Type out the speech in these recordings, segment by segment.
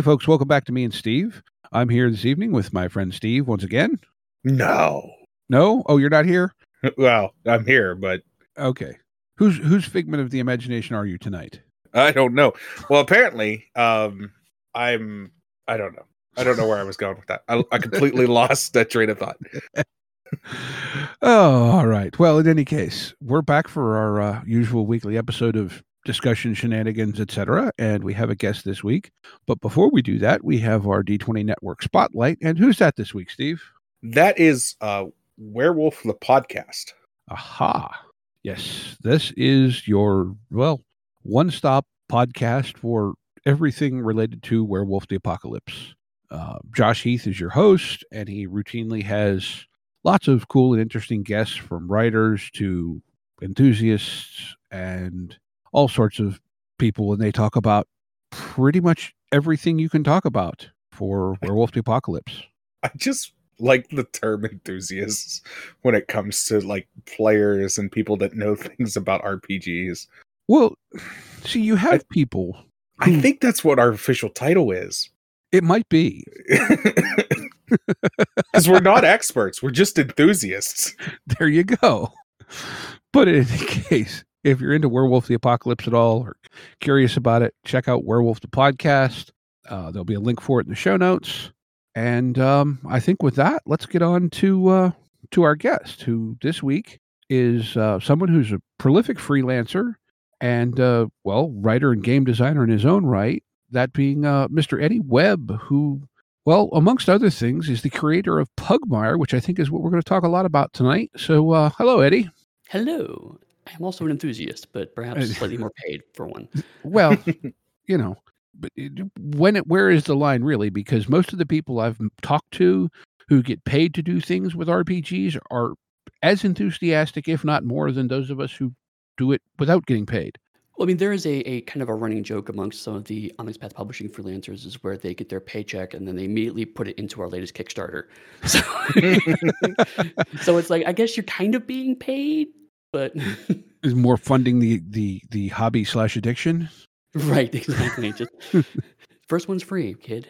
Hey, folks, welcome back to Me and Steve. I'm here this evening with my friend Steve once again. No. No? Oh, you're not here? Well, I'm here, but Okay. Whose whose figment of the imagination are you tonight? I don't know. Well, apparently, um, I'm. I don't know. I don't know where I was going with that. I, I completely lost that train of thought. Oh, all right. Well, in any case, we're back for our uh, usual weekly episode of discussion, shenanigans, etc. And we have a guest this week. But before we do that, we have our D20 Network spotlight. And who's that this week, Steve? That is uh, Werewolf the podcast. Aha. Yes, this is your, well, one stop podcast for everything related to Werewolf the Apocalypse. Uh, Josh Heath is your host, and he routinely has lots of cool and interesting guests from writers to enthusiasts and all sorts of people. And they talk about pretty much everything you can talk about for Werewolf the Apocalypse. I just like the term enthusiasts when it comes to like players and people that know things about RPGs. Well, see, you have people. I think that's what our official title is. it might be. Because we're not experts, we're just enthusiasts. there you go. But in any case, if you're into Werewolf the Apocalypse at all or curious about it, check out Werewolf the Podcast. Uh, there'll be a link for it in the show notes. And um, I think with that, let's get on to uh, to our guest, who this week is uh, someone who's a prolific freelancer and uh, well, writer and game designer in his own right. That being uh, Mr. Eddie Webb, who, well, amongst other things, is the creator of Pugmire, which I think is what we're going to talk a lot about tonight. So, uh, hello, Eddie. Hello. I'm also an enthusiast, but perhaps slightly more paid for one. Well, you know, but when it, where is the line really? Because most of the people I've talked to who get paid to do things with RPGs are as enthusiastic, if not more, than those of us who do it without getting paid. Well, I mean, there is a, a kind of a running joke amongst some of the Onyx Path publishing freelancers is where they get their paycheck and then they immediately put it into our latest Kickstarter. So, so it's like, I guess you're kind of being paid, but Is more funding the the the hobby slash addiction. right, exactly. Just first one's free, kid.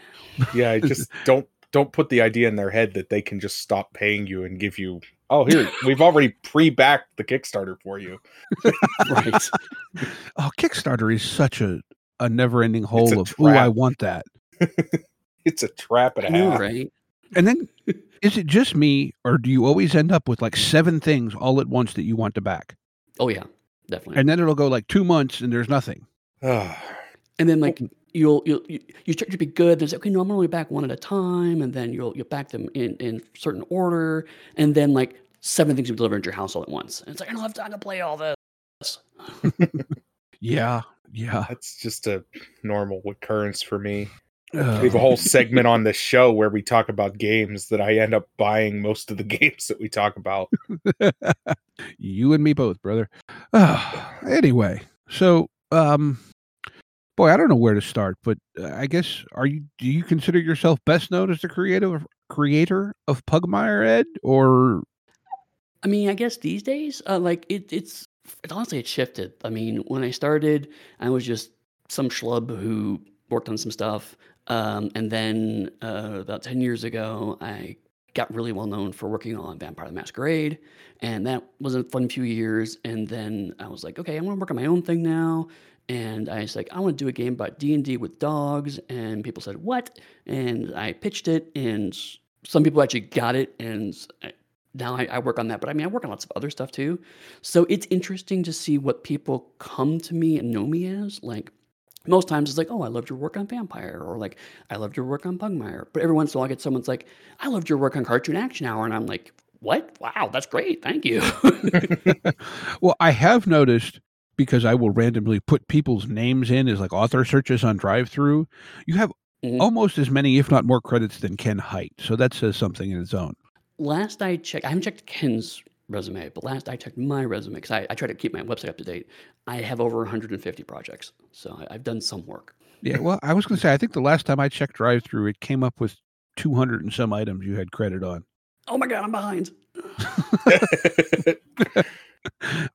Yeah, I just don't don't put the idea in their head that they can just stop paying you and give you oh here, we've already pre-backed the Kickstarter for you. Right. Oh, Kickstarter is such a a never ending hole a of oh, I want that. It's a trap and I a know, half. right? And then is it just me, or do you always end up with like seven things all at once that you want to back? Oh yeah, definitely. And then it'll go like two months and there's nothing. And then like you'll you'll you, you start to be good. There's okay, no, I'm only back one at a time, and then you'll you'll back them in in certain order, and then like seven things will be delivered into your house all at once. And it's like I don't have time to play all this. Yeah, yeah. that's just a normal occurrence for me. We have a whole segment on this show where we talk about games that I end up buying most of the games that we talk about. you and me both, brother. Ah, anyway, so um, boy, I don't know where to start, but uh, I guess are you? Do you consider yourself best known as the creative creator of Pugmire, Ed, or I mean, I guess these days, uh, like it, it's it, honestly it shifted. I mean, when I started, I was just some schlub who worked on some stuff, um, and then uh, about ten years ago, I got really well known for working on Vampire the Masquerade, and that was a fun few years. And then I was like, okay, I want to work on my own thing now. And I was like, I want to do a game about D and D with dogs. And people said, what? And I pitched it, and some people actually got it, and now I, I work on that, but I mean, I work on lots of other stuff too. So it's interesting to see what people come to me and know me as. Like most times it's like, oh, I loved your work on Vampire, or like, I loved your work on Pugmire. But every once in a while, I get someone's like, I loved your work on Cartoon Action Hour, and I'm like, what? Wow, that's great. Thank you. well, I have noticed because I will randomly put people's names in as like author searches on drive through. You have Mhm. almost as many, if not more, credits than Ken Hite. So that says something in its own. last I checked, I haven't checked Ken's resume, but last I checked my resume because I, I try to keep my website up to date. I have over 150 projects, so I, I've done some work. Yeah, well, I was going to say, I think the last time I checked drive through, it came up with 200 and some items you had credit on. Oh my god, I'm behind.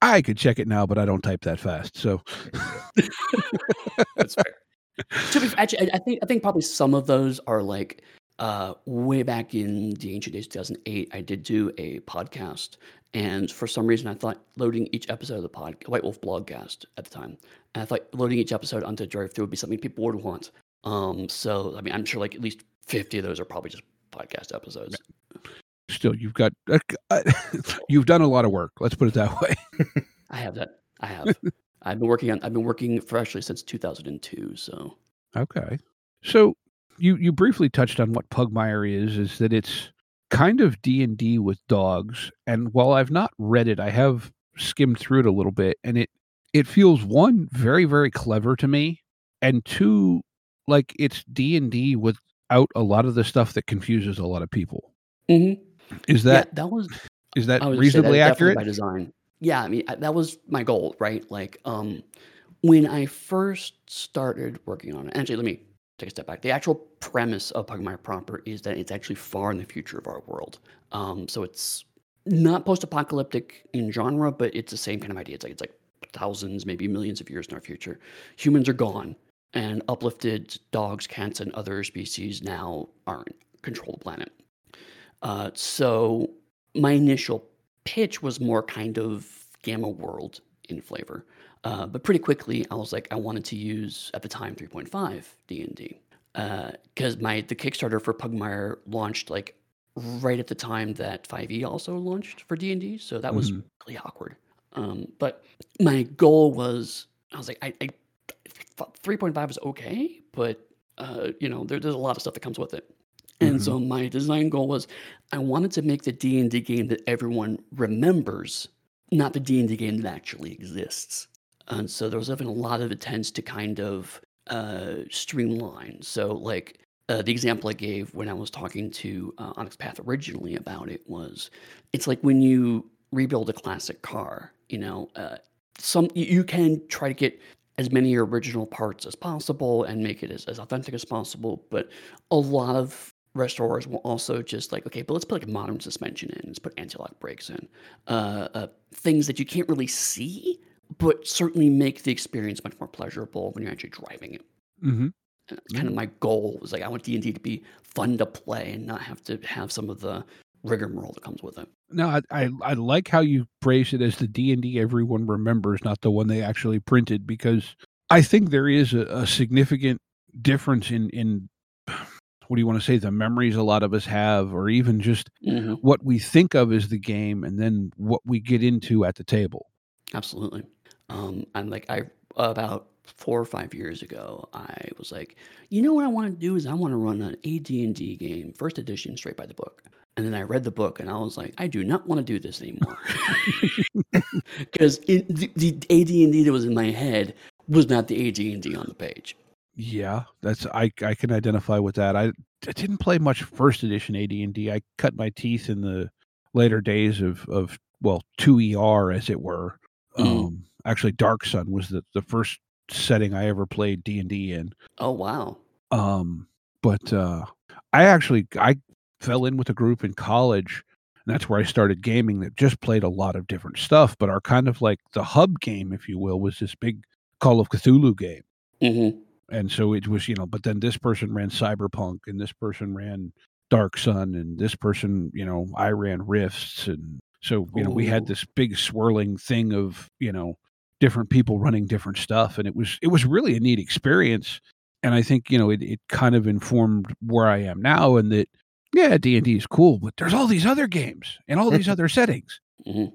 I could check it now, but I don't type that fast. So, That's fair. to be, actually, I, I think I think probably some of those are like uh, way back in the ancient days, 2008. I did do a podcast, and for some reason, I thought loading each episode of the pod, White Wolf blogcast at the time, and I thought loading each episode onto Drive Through would be something people would want. Um, so I mean, I'm sure like at least 50 of those are probably just podcast episodes. still, you've got, uh, uh, you've done a lot of work. Let's put it that way. I have that. I have. I've been working on. I've been working freshly since 2002. So Okay. So you you briefly touched on what Pugmire is is that it's kind of D&D with dogs and while I've not read it I have skimmed through it a little bit and it it feels one very very clever to me and two like it's D&D without a lot of the stuff that confuses a lot of people. Mhm. Is that yeah, that was is that reasonably that accurate? by design. Yeah, I mean I, that was my goal, right? Like, um, when I first started working on it. Actually, let me take a step back. The actual premise of Pugmire proper is that it's actually far in the future of our world. Um, so it's not post-apocalyptic in genre, but it's the same kind of idea. It's like it's like thousands, maybe millions of years in our future. Humans are gone, and uplifted dogs, cats, and other species now are in control the planet. Uh, so my initial pitch was more kind of gamma world in flavor uh, but pretty quickly i was like i wanted to use at the time 3.5 d&d because my the kickstarter for pugmire launched like right at the time that 5e also launched for d&d so that was Mhm. really awkward um, but my goal was i was like i, I 3.5 is okay but uh, you know there, there's a lot of stuff that comes with it and so my design goal was I wanted to make the D&D game that everyone remembers, not the D&D game that actually exists. And so there was even a lot of attempts to kind of uh, streamline. So like uh, the example I gave when I was talking to uh, Onyx Path originally about it was, it's like when you rebuild a classic car, you know, uh, some you, can try to get as many original parts as possible and make it as, as authentic as possible, but a lot of restorers will also just like, okay, but let's put like a modern suspension in, let's put anti-lock brakes in, uh, uh, things that you can't really see, but certainly make the experience much more pleasurable when you're actually driving it. Mhm. That's kind of my goal was like I want D and D to be fun to play and not have to have some of the rigmarole that comes with it. No, I, I I like how you phrase it as the D and D everyone remembers, not the one they actually printed, because I think there is a, a significant difference in in what do you want to say the memories a lot of us have, or even just Mhm. what we think of as the game, and then what we get into at the table. Absolutely. Um, and like I about four or five years ago, I was like, you know what I want to do is I want to run an AD&D game, first edition, straight by the book. And then I read the book and I was like, I do not want to do this anymore because the, the AD&D that was in my head was not the AD&D on the page. Yeah, that's I I can identify with that. I, I didn't play much first edition AD and D. I cut my teeth in the later days of of well two ER as it were. Mhm. Um, actually, Dark Sun was the the first setting I ever played D and D in. Oh wow. Um, but uh, I actually I fell in with a group in college, and that's where I started gaming. That just played a lot of different stuff, but our kind of like the hub game, if you will, was this big Call of Cthulhu game hmm and so it was you know but then this person ran cyberpunk and this person ran dark sun and this person you know i ran rifts and so you know we had this big swirling thing of you know different people running different stuff and it was it was really a neat experience and i think you know it, it kind of informed where i am now and that yeah, D and D is cool, but there's all these other games and all these other settings. hmm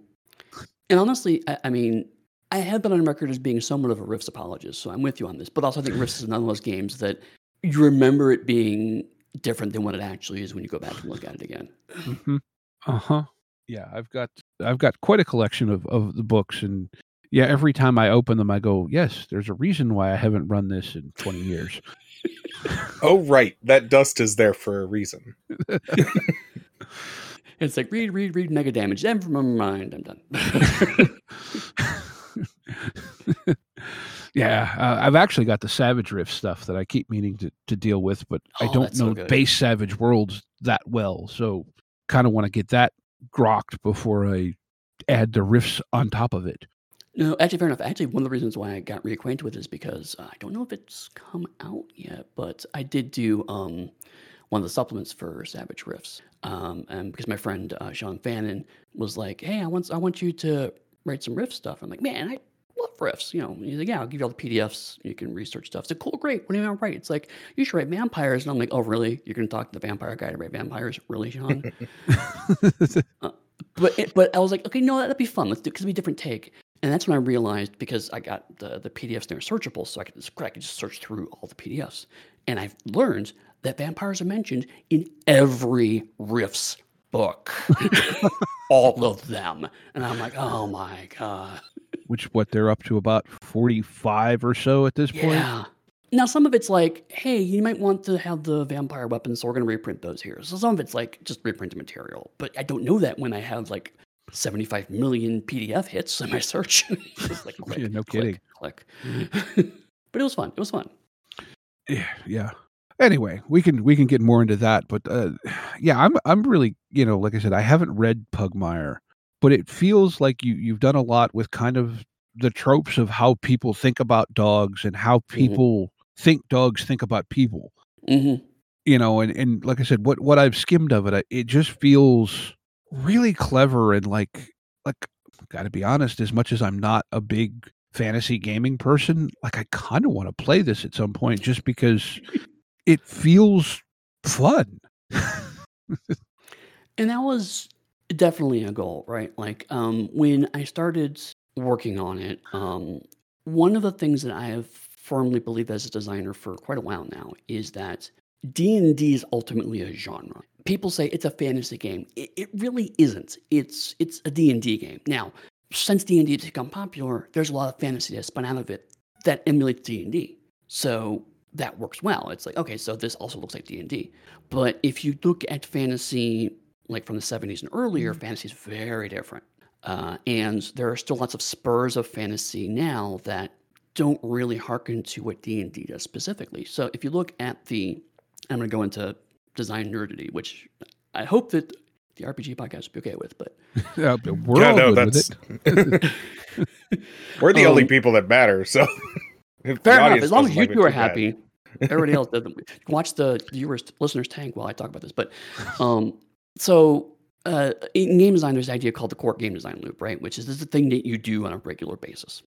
And honestly, I, I mean, I have been on record as being somewhat of a Rifts apologist, so I'm with you on this. But also, I think Rifts is one of those games that you remember it being different than what it actually is when you go back and look at it again. hmm Uh huh. Yeah, I've got I've got quite a collection of of the books, and yeah, every time I open them, I go, yes, there's a reason why I haven't run this in 20 years. Oh, right. That dust is there for a reason. It's like read, read, read, mega damage. Then from my mind, I'm done. yeah, uh, I've actually got the Savage Rift stuff that I keep meaning to, to deal with, but I Oh, don't that's so know base Savage Worlds that well, so kind of want to get that grokked before I add the rifts on top of it. No, actually, fair enough. Actually, one of the reasons why I got reacquainted with it is because uh, I don't know if it's come out yet, but I did do um, one of the supplements for Savage Rifts, um, and because my friend uh, Sean Fannon was like, "Hey, I want I want you to write some riff stuff." I'm like, "Man, I love Rifts." You know, he's like, "Yeah, I'll give you all the PDFs. You can research stuff." So cool, great. What do you want to write? It's like you should write vampires, and I'm like, "Oh, really? You're going to talk to the vampire guy to write vampires? Really, Sean?" but it, but I was like, okay, no, that'd be fun. Let's do because it'd be a different take. And that's when I realized because I got the the PDFs they're searchable, so I could just I could just search through all the PDFs, and I've learned that vampires are mentioned in every Rifts book, all of them. And I'm like, oh my god, Which what they're up to about 45 or so at this point. yeah. Now some of it's like, hey, you might want to have the vampire weapons, so we're gonna reprint those here. So some of it's like just reprinted material, but I don't know that when I have like 75 million PDF hits in my search. Just like click, Yeah, no click, kidding. click. but it was fun. It was fun. yeah yeah anyway we can we can get more into that but uh yeah i'm i'm really you know like i said i haven't read pugmire but it feels like you you've done a lot with kind of the tropes of how people think about dogs and how people think dogs think about people hmm you know and and like i said what what i've skimmed of it it just feels really clever and like like got to be honest as much as i'm not a big fantasy gaming person like i kind of want to play this at some point just because it feels fun And that was definitely a goal, right? Like um, when I started working on it, um, one of the things that I have firmly believed as a designer for quite a while now is that D and D is ultimately a genre. People say it's a fantasy game. It, it really isn't. It's it's a D and D game. Now, since D and D has become popular, there's a lot of fantasy that's spun out of it that emulates D and D. So that works well. It's like okay, so this also looks like D and D. But if you look at fantasy like from the 70s and earlier, fantasy is very different. Uh, and there are still lots of spurs of fantasy now that don't really hearken to what D&D does specifically. So if you look at the, I'm going to go into design nerdity, which I hope that the RPG podcast will be okay with, but Yeah, but we're Yeah, all no, good with that's- it We're the only Um, people that matter. So if fair enough. As long as you two are too bad. happy, everybody else doesn't. Watch the viewers, listeners tank while I talk about this. But um, so uh, in game design, there's an idea called the core game design loop, right? Which is this is the thing that you do on a regular basis.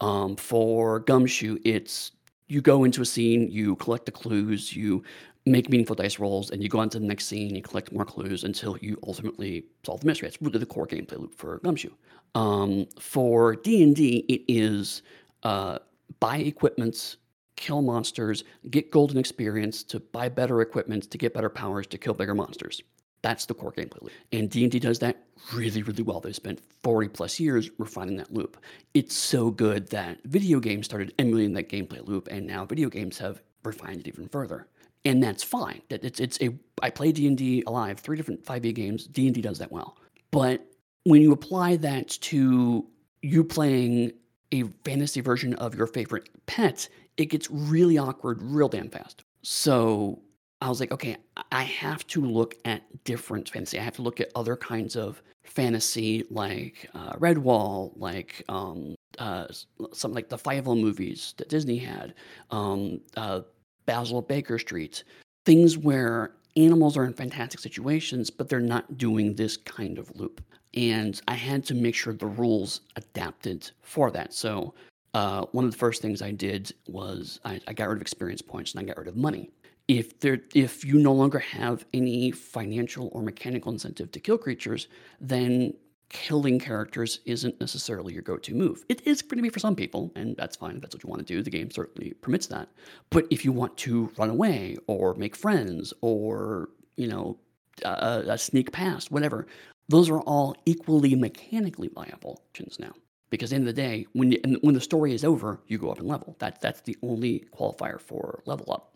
Um, for Gumshoe, it's you go into a scene, you collect the clues, you make meaningful dice rolls, and you go on to the next scene, you collect more clues until you ultimately solve the mystery. It's really the core gameplay loop for Gumshoe. Um, for D and D, it is uh, buy equipment, kill monsters, get golden experience to buy better equipment to get better powers to kill bigger monsters. That's the core gameplay loop. And D&D does that really, really well. They've spent 40 plus years refining that loop. It's so good that video games started emulating that gameplay loop, and now video games have refined it even further. And that's fine. That it's it's a I play D&D alive, three different 5e games. D&D does that well. But when you apply that to you playing a fantasy version of your favorite pet, it gets really awkward real damn fast. So I was like, okay, I- I have to look at different fantasy. I have to look at other kinds of fantasy, like uh, Redwall, like um, uh, something like the Fievel movies that Disney had, um, uh, Basil Baker Street, things where animals are in fantastic situations, but they're not doing this kind of loop. And I had to make sure the rules adapted for that. So uh, one of the first things I did was I, I got rid of experience points and I got rid of money. if there if you no longer have any financial or mechanical incentive to kill creatures, then killing characters isn't necessarily your go-to move. It is going to be for some people, and that's fine if that's what you want to do. The game certainly permits that. But if you want to run away or make friends or you know uh, a sneak past, whatever, those are all equally mechanically viable options now. Because in the, end of the day, when you, when the story is over, you go up in level. That that's the only qualifier for level up.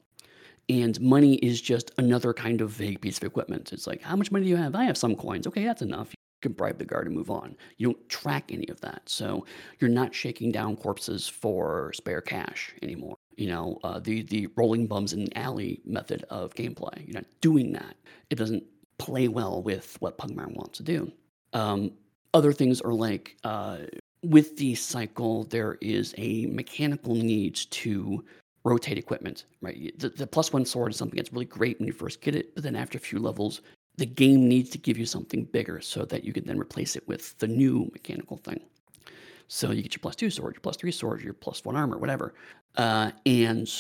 And money is just another kind of vague piece of equipment. It's like, how much money do you have? I have some coins. Okay, that's enough can bribe the guard and move on. You don't track any of that. So you're not shaking down corpses for spare cash anymore. You know, uh, the, the rolling bums in the alley method of gameplay. You're not doing that. It doesn't play well with what Pugmire wants to do. Um, other things are like uh, with the cycle, there is a mechanical need to rotate equipment, right? The, the, plus one sword is something that's really great when you first get it, but then after a few levels, the game needs to give you something bigger so that you can then replace it with the new mechanical thing. So you get your plus two sword, your plus three sword, your plus one armor, whatever. Uh, and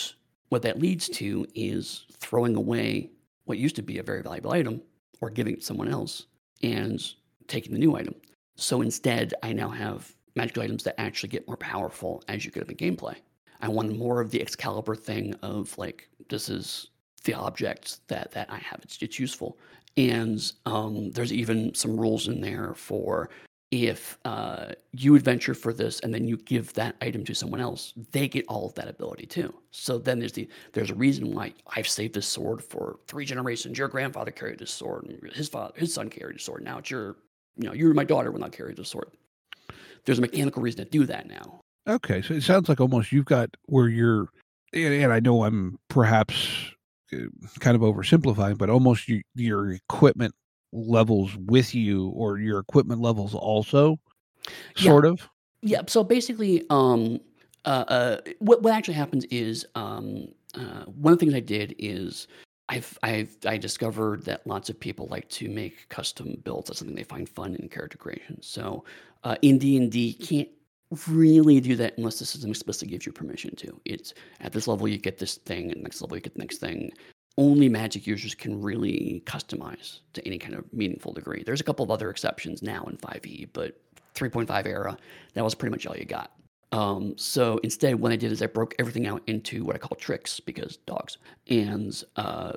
what that leads to is throwing away what used to be a very valuable item or giving it to someone else and taking the new item. So instead, I now have magical items that actually get more powerful as you get up in gameplay. I want more of the Excalibur thing of like, this is the object that, that I have. It's, it's useful. And um, there's even some rules in there for if uh, you adventure for this and then you give that item to someone else, they get all of that ability too. So then there's the there's a reason why I've saved this sword for three generations. Your grandfather carried this sword, and his father, his son carried a sword. Now it's your, you know, you're my daughter when I carry the sword. There's a mechanical reason to do that now. Okay, so it sounds like almost you've got where you're, and, and I know I'm perhaps kind of oversimplifying, but almost you, your equipment levels with you or your equipment levels also sort yeah. of yeah so basically um uh, uh what, what actually happens is um uh, one of the things i did is I've, I've I discovered that lots of people like to make custom builds. That's something they find fun in character creation. So uh, in D and D, can't really do that unless the system explicitly gives you permission to. It's at this level you get this thing, and next level you get the next thing. Only Magic users can really customize to any kind of meaningful degree. There's a couple of other exceptions now in 5e, but 3.5 era, that was pretty much all you got. Um, so instead, what I did is I broke everything out into what I call tricks because dogs, and uh,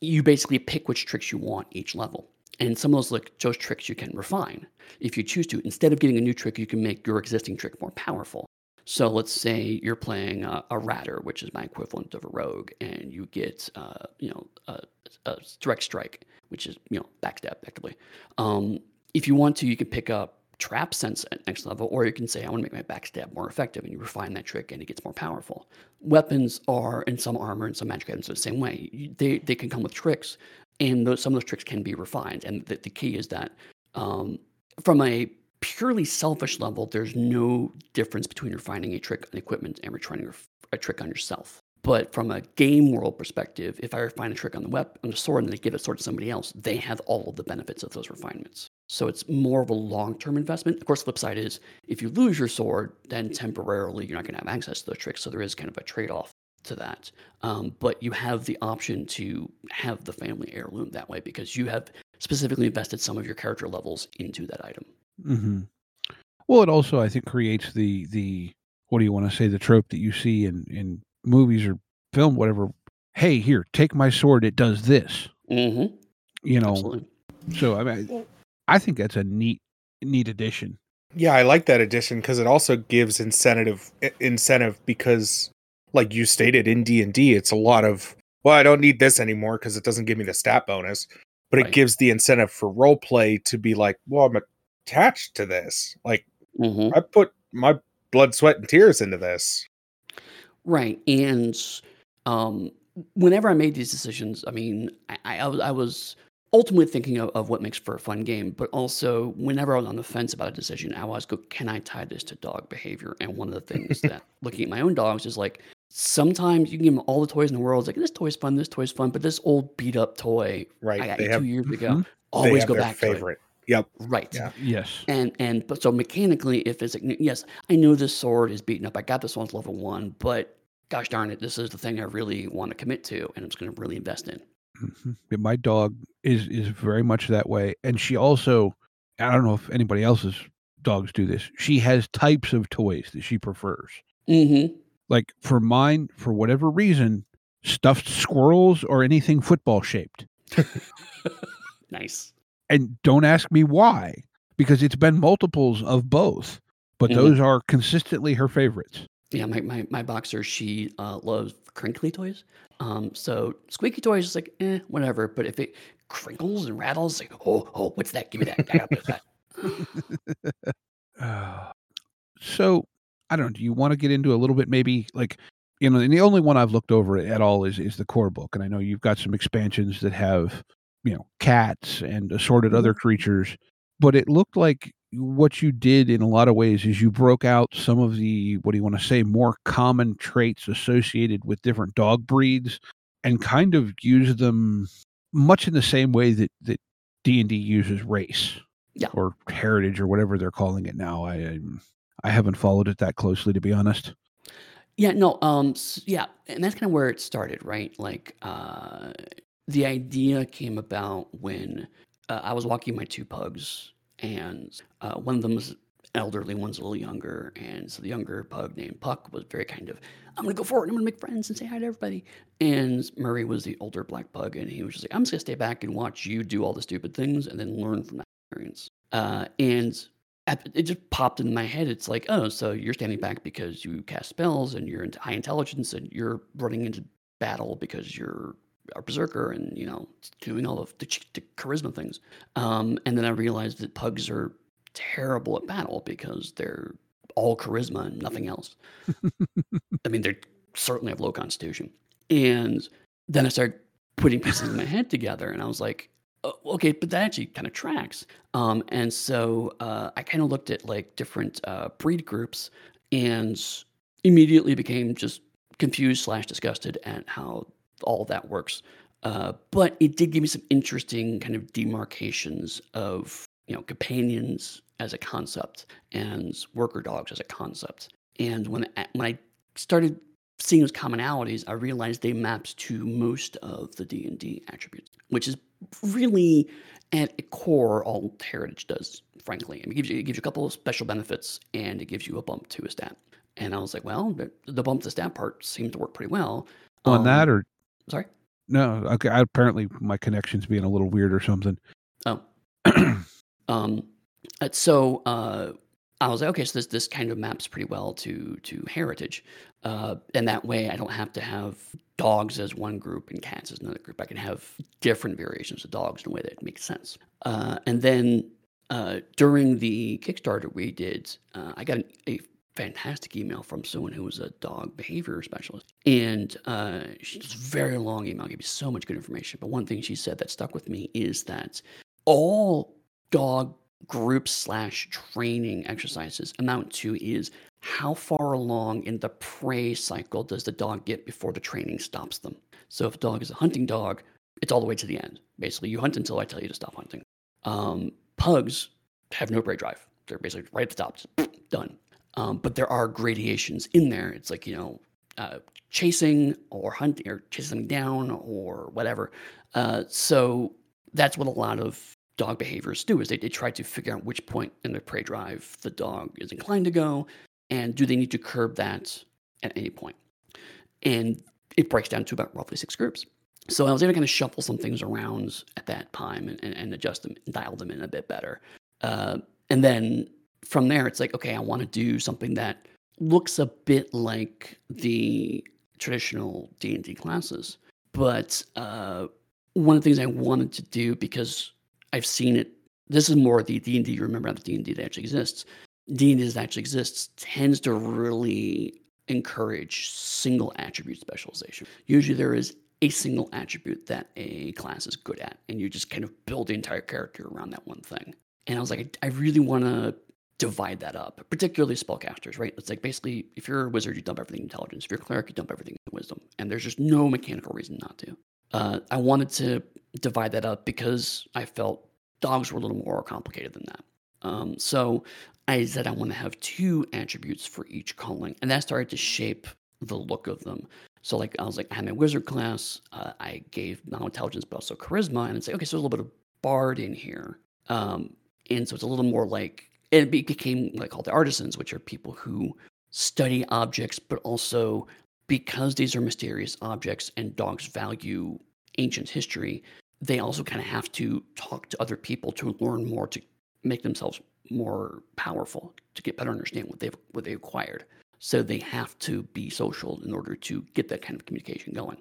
you basically pick which tricks you want each level. And some of those like those tricks you can refine if you choose to. Instead of getting a new trick, you can make your existing trick more powerful. So let's say you're playing a, a ratter, which is my equivalent of a rogue, and you get uh, you know a, a, direct strike, which is you know backstab effectively. Um, if you want to, you can pick up trap sense at next level, or you can say I want to make my backstab more effective, and you refine that trick, and it gets more powerful. Weapons are, in some armor and some magic items, the same way. They they can come with tricks and those, some of those tricks can be refined. And the, the key is that um, from a purely selfish level, there's no difference between refining a trick on equipment and refining a trick on yourself. But from a game world perspective, if I refine a trick on the weapon, on the sword, and they give a sword to somebody else, they have all of the benefits of those refinements. So it's more of a long-term investment. Of course, flip side is if you lose your sword, then temporarily you're not going to have access to those tricks. So there is kind of a trade-off to that. Um, but you have the option to have the family heirloom that way because you have specifically invested some of your character levels into that item. Mm-hmm. Well, it also I think creates the the what do you want to say the trope that you see in in movies or film whatever. Hey, here, take my sword. It does this. Mm-hmm. You know. Absolutely. So I mean, I think that's a neat neat addition. Yeah, I like that addition because it also gives incentive incentive because like you stated in D&D it's a lot of well I don't need this anymore because it doesn't give me the stat bonus but right. it gives the incentive for role play to be like well I'm attached to this like mm-hmm. I put my blood sweat and tears into this right and um whenever I made these decisions I mean I, I, I was ultimately thinking of, of what makes for a fun game, but also whenever I was on the fence about a decision, I always go, can I tie this to dog behavior? And one of the things that looking at my own dogs is like, sometimes you can give them all the toys in the world. It's like this toy's fun, this toy's fun, but this old beat up toy right. I got they two have, years ago. Mm-hmm. Always go back favorite. to it. Yep. Right. Yeah. Yes. And and but so mechanically, if it's like yes, I know this sword is beaten up. I got this one level one, but gosh darn it, this is the thing I really want to commit to and I'm just going to really invest in. Mhm. Yeah, my dog is is very much that way, and she also I don't know if anybody else's dogs do this. She has types of toys that she prefers. Mm-hmm. Like for mine, for whatever reason, stuffed squirrels or anything football shaped. Nice. And don't ask me why, because it's been multiples of both. But Mhm. those are consistently her favorites. Yeah, my, my, my boxer, she uh, loves crinkly toys. Um, so squeaky toys is like, eh, whatever. But if it crinkles and rattles, like, oh, oh, what's that? Give me that. I got that. Uh, so I don't know. Do you want to get into a little bit, maybe like you know? And the only one I've looked over at all is is the core book, and I know you've got some expansions that have you know cats and assorted other mm-hmm. creatures, but it looked like what you did in a lot of ways is you broke out some of the what do you want to say more common traits associated with different dog breeds and kind of used them much in the same way that that D&D uses race Yeah. or heritage or whatever they're calling it now. I I'm- I haven't followed it that closely to be honest. Yeah, no, um, yeah, and that's kind of where it started, right? Like, uh, the idea came about when uh, I was walking my two pugs, and uh, one of them was elderly, one's a little younger, and so the younger pug named Puck was very kind of, I'm gonna go forward, and I'm gonna make friends and say hi to everybody. And Murray was the older black pug, and he was just like, I'm just gonna stay back and watch you do all the stupid things, and then learn from that experience. Uh, and it just popped in my head. It's like, oh, so you're standing back because you cast spells and you're into high intelligence and you're running into battle because you're a berserker and you know doing all of the, the charisma things. Um, and then I realized that pugs are terrible at battle because they're all charisma and nothing else. I mean, they certainly have low constitution. And then I started putting pieces in my head together, and I was like, okay, but that actually kind of tracks. Um, and so uh, I kind of looked at like different uh, breed groups and immediately became just confused slash disgusted at how all that works. Uh, but it did give me some interesting kind of demarcations of you know companions as a concept and worker dogs as a concept. And when when I started seeing those commonalities, I realized they mapped to most of the D and D attributes, which is really at core all Heritage does. Frankly, I mean, it gives you it gives you a couple of special benefits and it gives you a bump to a stat. And I was like, well, the, the bump to stat part seemed to work pretty well. On Um, that or sorry. no, okay, I, apparently my connection's being a little weird or something. Oh, um, uh, so uh, I was like, okay, so this this kind of maps pretty well to to heritage, uh, and that way I don't have to have dogs as one group and cats as another group. I can have different variations of dogs in a way that makes sense. Uh, and then uh, during the Kickstarter we did, uh, I got an, a fantastic email from someone who was a dog behavior specialist, and uh, she's a very long email, gave me so much good information. But one thing she said that stuck with me is that all dog group slash training exercises amount to is how far along in the prey cycle does the dog get before the training stops them. So if a dog is a hunting dog, it's all the way to the end. Basically, you hunt until I tell you to stop hunting. Um, pugs have no prey drive. They're basically right at the top, done. Um, but there are gradations in there. It's like you know, uh, chasing or hunting or chasing something down or whatever. Uh, so that's what a lot of dog behaviors do is they, they try to figure out which point in the prey drive the dog is inclined to go and do they need to curb that at any point? And it breaks down to about roughly six groups. So i was able to kind of shuffle some things around at that time and, and, and adjust them and dial them in a bit better. Uh, and then from there it's like okay i want to do something that looks a bit like the traditional d&d classes. But uh, one of the things i wanted to do because I've seen it. This is more the D and D. You remember how the D and D that actually exists. D and D that actually exists tends to really encourage single attribute specialization. Usually, there is a single attribute that a class is good at, and you just kind of build the entire character around that one thing. And I was like, I, I really want to divide that up, particularly spellcasters, right? It's like basically, if you're a wizard, you dump everything in intelligence. If you're a cleric, you dump everything in wisdom, and there's just no mechanical reason not to. Uh, I wanted to divide that up because I felt dogs were a little more complicated than that. Um, so I said I want to have two attributes for each calling, and that started to shape the look of them. So like I was like I had my wizard class, uh, I gave knowledge intelligence but also charisma, and it's like okay, so a little bit of bard in here, um, and so it's a little more like it became like called the artisans, which are people who study objects, but also because these are mysterious objects and dogs value ancient history, they also kind of have to talk to other people to learn more to make themselves more powerful to get better understand what they've what they acquired. So they have to be social in order to get that kind of communication going.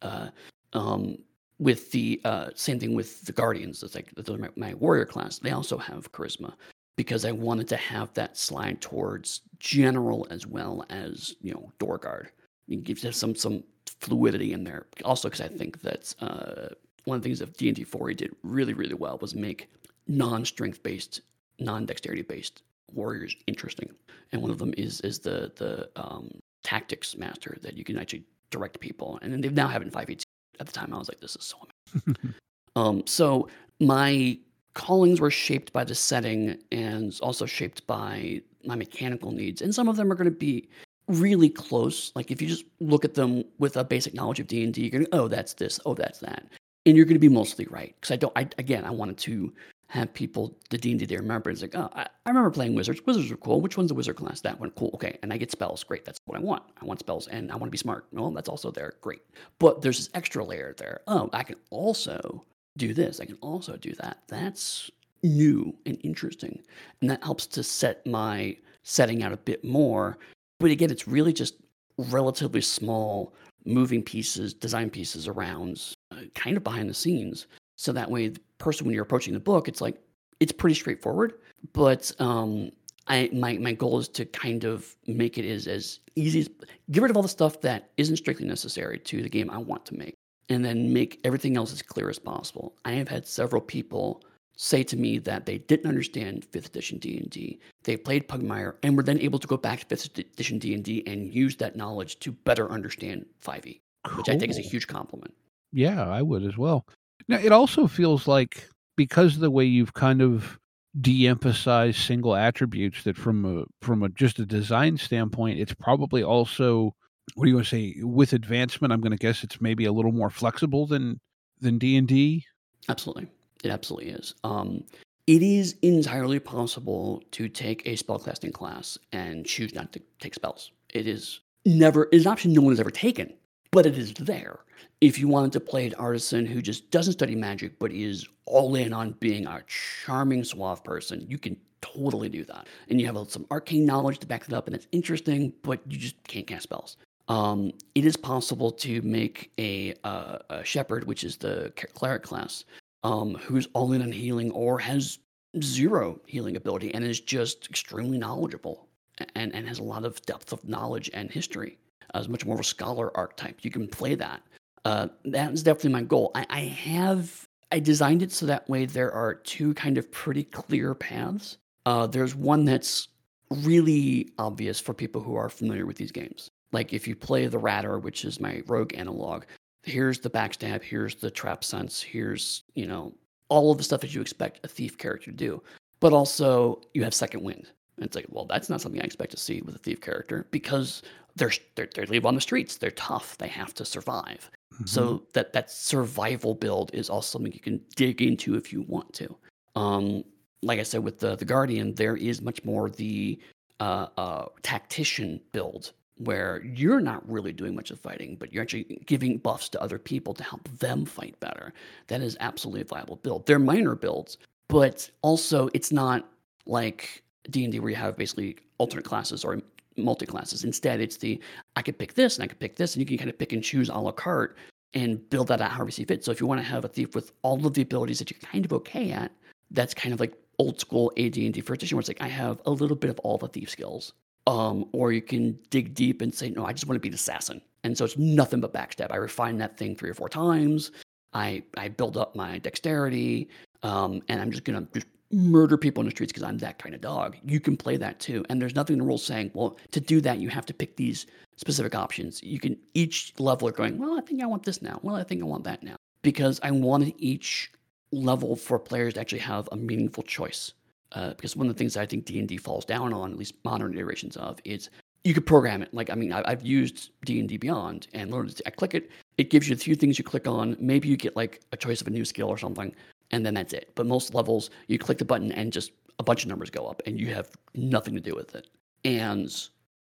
Uh, um, with the uh, same thing with the guardians, it's like my, my warrior class. They also have charisma because I wanted to have that slide towards general as well as you know door guard. It gives some some fluidity in there. Also, because I think that uh, one of the things that D and D 4 did really really well was make non-strength based, non-dexterity based warriors interesting. And one of them is is the the um, tactics master that you can actually direct people. And then they now have it in 5e. At the time, I was like, this is so amazing. um, so my callings were shaped by the setting and also shaped by my mechanical needs. And some of them are going to be really close. Like if you just look at them with a basic knowledge of D and D, you're to oh that's this, oh that's that, and you're going to be mostly right. Because I don't, I again, I wanted to have people the D and D they remember. It's like oh, I, I remember playing wizards. Wizards are cool. Which one's the wizard class? That one, cool. Okay, and I get spells. Great, that's what I want. I want spells, and I want to be smart. Well, that's also there. Great, but there's this extra layer there. Oh, I can also do this. I can also do that. That's new and interesting. And that helps to set my setting out a bit more. But again, it's really just relatively small moving pieces, design pieces around, uh, kind of behind the scenes. So that way, the person, when you're approaching the book, it's like, it's pretty straightforward. But um, I, my, my goal is to kind of make it as, as easy as get rid of all the stuff that isn't strictly necessary to the game I want to make and then make everything else as clear as possible. I have had several people say to me that they didn't understand 5th edition D&D. They played Pugmire and were then able to go back to 5th edition D&D and use that knowledge to better understand 5e, cool. which I think is a huge compliment. Yeah, I would as well. Now, it also feels like because of the way you've kind of de-emphasized single attributes that from a from a just a design standpoint it's probably also what do you want to say with advancement i'm going to guess it's maybe a little more flexible than than d&d absolutely it absolutely is. Um, it is entirely possible to take a spellcasting class and choose not to take spells. It is never it is an option no one has ever taken but it is there. If you wanted to play an artisan who just doesn't study magic but is all in on being a charming suave person you can totally do that. And you have some arcane knowledge to back it up and it's interesting but you just can't cast spells. Um, it is possible to make a, uh, a shepherd, which is the cleric class, um, who's all in on healing or has zero healing ability and is just extremely knowledgeable and, and has a lot of depth of knowledge and history. As much more of a scholar archetype, you can play that. Uh, that is definitely my goal. I, I have I designed it so that way there are two kind of pretty clear paths. Uh, there's one that's really obvious for people who are familiar with these games. Like if you play the Ratter, which is my rogue analog, here's the backstab, here's the trap sense, here's, you know, all of the stuff that you expect a thief character to do. But also you have second wind. And it's like, well, that's not something I expect to see with a thief character because they're they're, they live on the streets. They're tough. They have to survive. Mm-hmm. So that that survival build is also something you can dig into if you want to. Um, like I said with the the guardian, there is much more the uh, uh, tactician build where you're not really doing much of fighting, but you're actually giving buffs to other people to help them fight better. That is absolutely a viable build. They're minor builds, but also it's not like D&D where you have basically alternate classes or multi classes. Instead, it's the I could pick this and I could pick this, and you can kind of pick and choose a la carte and build that out however you see fit. So if you want to have a thief with all of the abilities that you're kind of okay at, that's kind of like old school AD&D first edition, where it's like I have a little bit of all the thief skills um, or you can dig deep and say, no, I just want to be an assassin. And so it's nothing but backstab. I refine that thing three or four times. I I build up my dexterity, um, and I'm just gonna just murder people in the streets because I'm that kind of dog. You can play that too. And there's nothing in the rules saying, well, to do that, you have to pick these specific options. You can each level are going, well, I think I want this now. Well, I think I want that now. Because I wanted each level for players to actually have a meaningful choice uh, because one of the things I think D and D falls down on, at least modern iterations of, is you could program it. Like, I mean, I, have used D and D Beyond and learned. I click it, it gives you a few things you click on. Maybe you get like a choice of a new skill or something, and then that's it. But most levels, you click the button and just a bunch of numbers go up, and you have nothing to do with it. And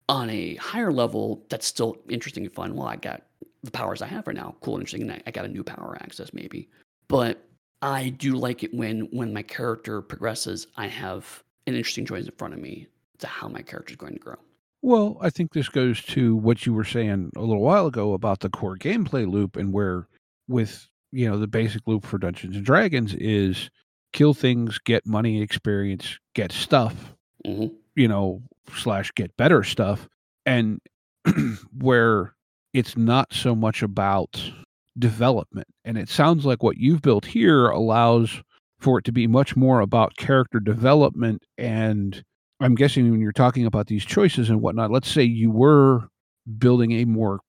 on a higher level, that's still interesting and fun. Well, I got the powers I have right now, cool and interesting, and I, I got a new power access maybe. But I do like it when when my character progresses, I have an interesting choice in front of me to how my character is going to grow. Well, I think this goes to what you were saying a little while ago about the core gameplay loop and where with you know the basic loop for Dungeons and Dragons is kill things, get money, experience, get stuff, mm-hmm. you know, slash get better stuff, and where it's not so much about development. And it sounds like what you've built here allows for it to be much more about character development and I'm guessing when you're talking about these choices and whatnot, let's say you were building a more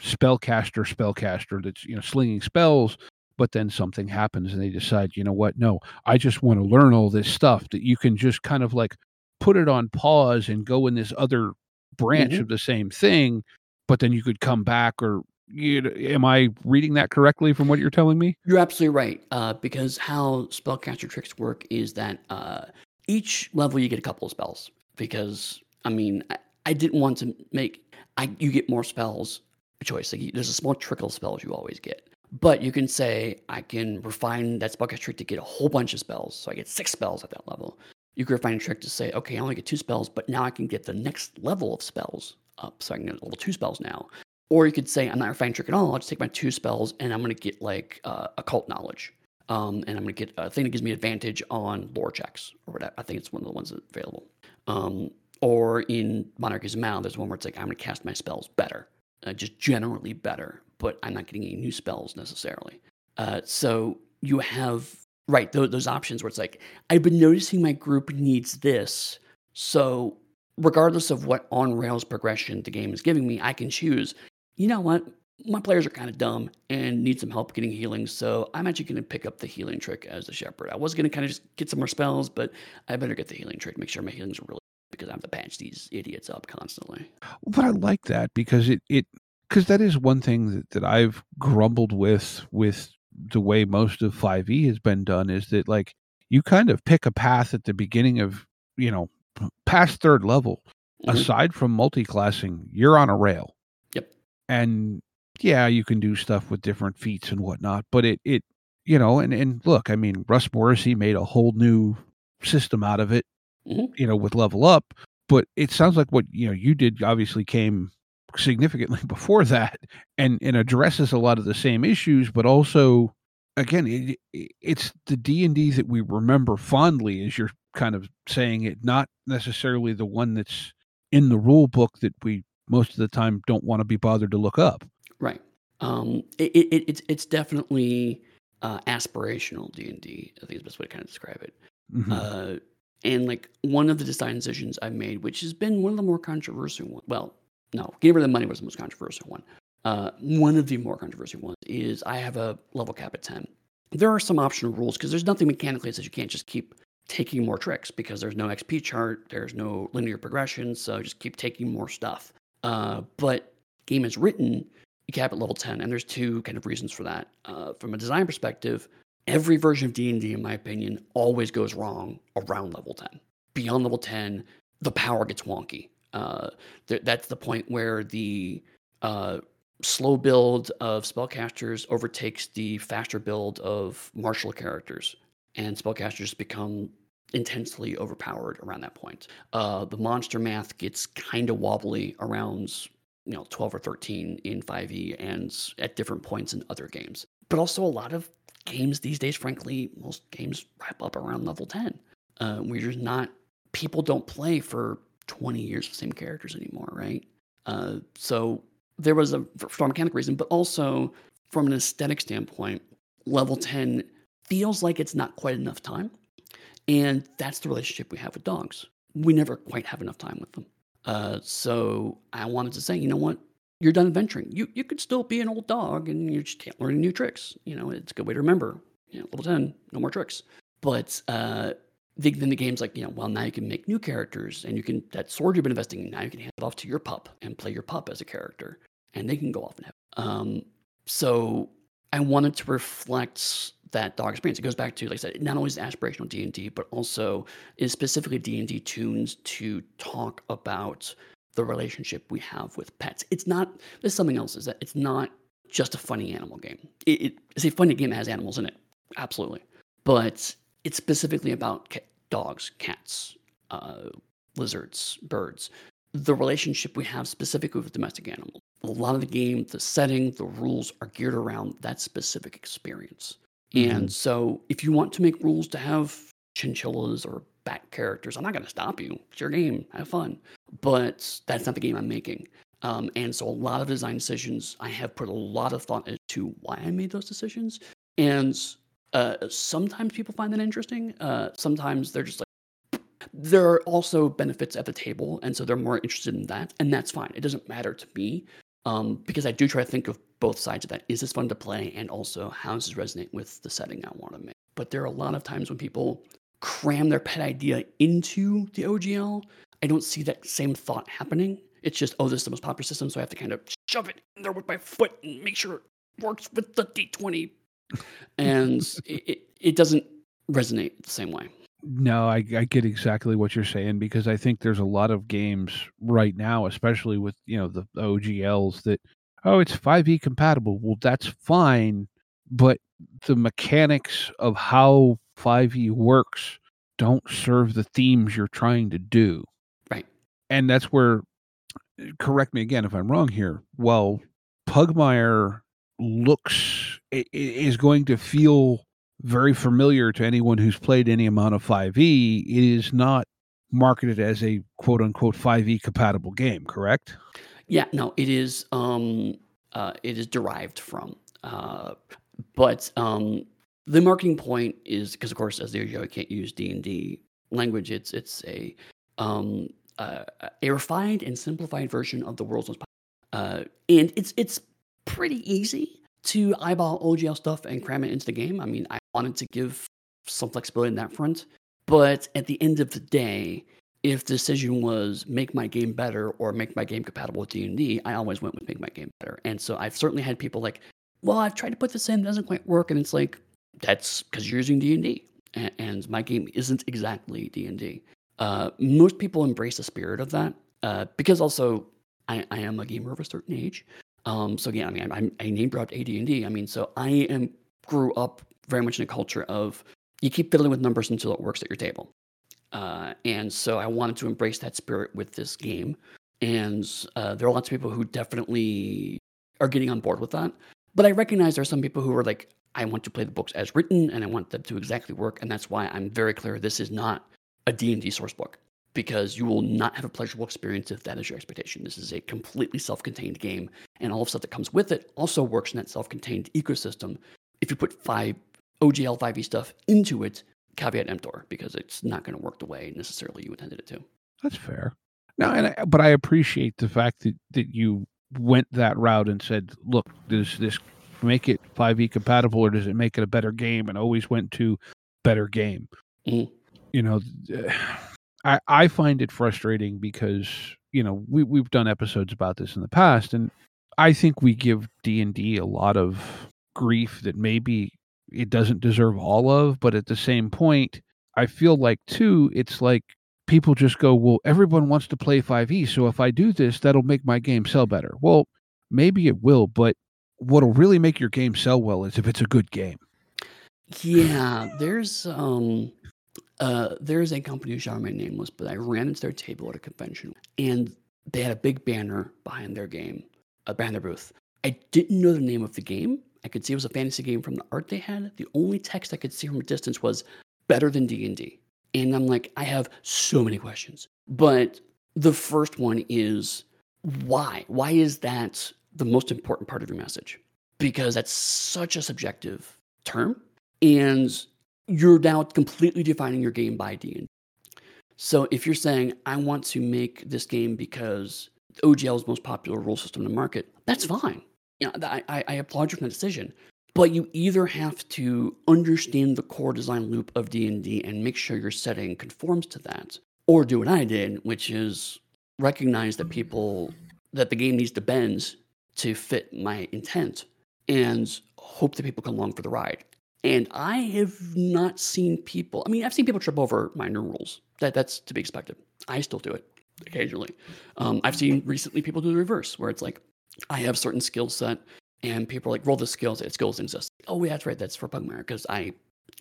spellcaster spellcaster that's you know slinging spells but then something happens and they decide you know what no i just want to learn all this stuff that you can just kind of like put it on pause and go in this other branch mm-hmm. of the same thing but then you could come back or you am i reading that correctly from what you're telling me you're absolutely right uh, because how spellcaster tricks work is that uh, each level you get a couple of spells because I mean I, I didn't want to make I you get more spells choice. Like there's a small trickle of spells you always get. But you can say I can refine that spellcast trick to get a whole bunch of spells. So I get six spells at that level. You can refine a trick to say, okay, I only get two spells, but now I can get the next level of spells up. So I can get level two spells now. Or you could say, I'm not refining trick at all. I'll just take my two spells and I'm going to get like uh, occult knowledge. Um, and I'm going to get a thing that gives me advantage on lore checks or whatever. I think it's one of the ones that's available. Um, or in Monarchies of Mau, there's one where it's like I'm going to cast my spells better, uh, just generally better, but I'm not getting any new spells necessarily. Uh, so you have right those options where it's like I've been noticing my group needs this, so regardless of what on rails progression the game is giving me, I can choose. You know what? my players are kind of dumb and need some help getting healing, so I'm actually going to pick up the healing trick as the shepherd. I was going to kind of just get some more spells, but I better get the healing trick, make sure my healings are really because I have to patch these idiots up constantly. But I like that because it it because that is one thing that, that I've grumbled with with the way most of 5e has been done is that like you kind of pick a path at the beginning of you know past third level mm-hmm. aside from multi-classing you're on a rail and yeah, you can do stuff with different feats and whatnot, but it it you know, and and look, I mean, Russ Morrissey made a whole new system out of it, mm-hmm. you know, with Level Up. But it sounds like what you know you did obviously came significantly before that, and and addresses a lot of the same issues, but also again, it, it's the D and D that we remember fondly, as you're kind of saying it, not necessarily the one that's in the rule book that we most of the time don't want to be bothered to look up. Right. Um, it, it, it's it's definitely uh, aspirational D and D. I think is the best way to kind of describe it. Mm-hmm. Uh, and like one of the design decisions I've made, which has been one of the more controversial ones. Well, no, getting rid of the money was the most controversial one. Uh, one of the more controversial ones is I have a level cap at ten. There are some optional rules because there's nothing mechanically that says you can't just keep taking more tricks because there's no XP chart, there's no linear progression, so just keep taking more stuff. Uh, but game is written you cap at level 10 and there's two kind of reasons for that. Uh, from a design perspective every version of d&d in my opinion always goes wrong around level 10 beyond level 10 the power gets wonky. Uh, th- that's the point where the uh, slow build of spellcasters overtakes the faster build of martial characters and spellcasters become intensely overpowered around that point. Uh, the monster math gets kind of wobbly around you know 12 or 13 in 5e and at different points in other games. But also a lot of games these days frankly most games wrap up around level 10 uh, we're just not people don't play for 20 years the same characters anymore right? Uh, so there was a for mechanic reason but also from an aesthetic standpoint level 10 feels like it's not quite enough time and that's the relationship we have with dogs we never quite have enough time with them uh, so I wanted to say, you know what? You're done adventuring. You you could still be an old dog and you just can't learn new tricks. You know, it's a good way to remember. You know, level 10, no more tricks. But uh, the, then the game's like, you know, well, now you can make new characters and you can, that sword you've been investing in, now you can hand it off to your pup and play your pup as a character and they can go off and have. Um, so I wanted to reflect that dog experience. It goes back to, like I said, not only is aspirational D and D, but also is specifically D and D tunes to talk about the relationship we have with pets. It's not. There's something else. Is that it's not just a funny animal game. It, it, it's a funny game that has animals in it, absolutely, but it's specifically about dogs, cats, uh, lizards, birds. The relationship we have specifically with domestic animals. A lot of the game, the setting, the rules are geared around that specific experience. Mm-hmm. And so, if you want to make rules to have chinchillas or bat characters, I'm not going to stop you. It's your game. Have fun. But that's not the game I'm making. Um, and so, a lot of design decisions, I have put a lot of thought into why I made those decisions. And uh, sometimes people find that interesting. Uh, sometimes they're just like, there are also benefits at the table. And so they're more interested in that. And that's fine. It doesn't matter to me um, because I do try to think of both sides of that. Is this fun to play? And also, how does this resonate with the setting I want to make? But there are a lot of times when people cram their pet idea into the OGL. I don't see that same thought happening. It's just, oh, this is the most popular system, so I have to kind of shove it in there with my foot and make sure it works with the D20. And it, it, it doesn't resonate the same way. No, I, I get exactly what you're saying because I think there's a lot of games right now, especially with you know the OGLs that oh it's 5e compatible. Well, that's fine, but the mechanics of how 5e works don't serve the themes you're trying to do. Right. And that's where correct me again if I'm wrong here. Well, Pugmire looks is going to feel very familiar to anyone who's played any amount of 5e. It is not marketed as a quote unquote 5e compatible game, correct? Yeah, no, it is. Um, uh, it is derived from. Uh, but um, the marketing point is because, of course, as the I can't use D and D language. It's it's a um, uh, a refined and simplified version of the world's most. Uh, and it's it's pretty easy to eyeball OGL stuff and cram it into the game. I mean, I wanted to give some flexibility in that front, but at the end of the day, if the decision was make my game better or make my game compatible with D&D, I always went with make my game better. And so I've certainly had people like, well, I've tried to put this in, it doesn't quite work. And it's like, that's because you're using D&D. And, my game isn't exactly D&D. Uh, most people embrace the spirit of that uh, because also I, I am a gamer of a certain age. Um, so yeah, I mean, I'm, I name dropped AD&D. I mean, so I am grew up very much in a culture of you keep fiddling with numbers until it works at your table. Uh, and so I wanted to embrace that spirit with this game. And uh, there are lots of people who definitely are getting on board with that. But I recognize there are some people who are like, I want to play the books as written and I want them to exactly work. And that's why I'm very clear this is not a D&D source book because you will not have a pleasurable experience if that is your expectation. This is a completely self-contained game and all of stuff that comes with it also works in that self-contained ecosystem. If you put five OGL 5e stuff into it, caveat emptor, because it's not going to work the way necessarily you intended it to. That's fair. No, and I, but I appreciate the fact that that you went that route and said, "Look, does this make it 5e compatible, or does it make it a better game?" And always went to better game. Mhm. You know, I I find it frustrating because you know we we've done episodes about this in the past, and I think we give D and D a lot of grief that maybe it doesn't deserve all of, but at the same point, I feel like too, it's like people just go, well, everyone wants to play 5e, so if I do this, that'll make my game sell better. Well, maybe it will, but what'll really make your game sell well is if it's a good game. Yeah, there's um uh there's a company who shall remain nameless, but I ran into their table at a convention and they had a big banner behind their game, uh, their booth. I didn't know the name of the game. I could see it was a fantasy game from the art they had. The only text I could see from a distance was better than D&D. And I'm like, I have so many questions. But the first one is why? Why is that the most important part of your message? Because that's such a subjective term and you're now completely defining your game by D&D. So if you're saying I want to make this game because OGL is the most popular rule system in the market, that's fine. You know, I, I, applaud you for the decision. but you either have to understand the core design loop of D&D and make sure your setting conforms to that, or do what I did, which is recognize that people that the game needs to bend to fit my intent and hope that people come along for the ride. And I have not seen people, I mean, I've seen people trip over minor rules. That, that's to be expected. I still do it occasionally. Um, I've seen recently people do the reverse, where it's like, I have certain skill set and people are like, roll the skills. It skills exist. Oh, yeah, that's right. That's for Pugmire because I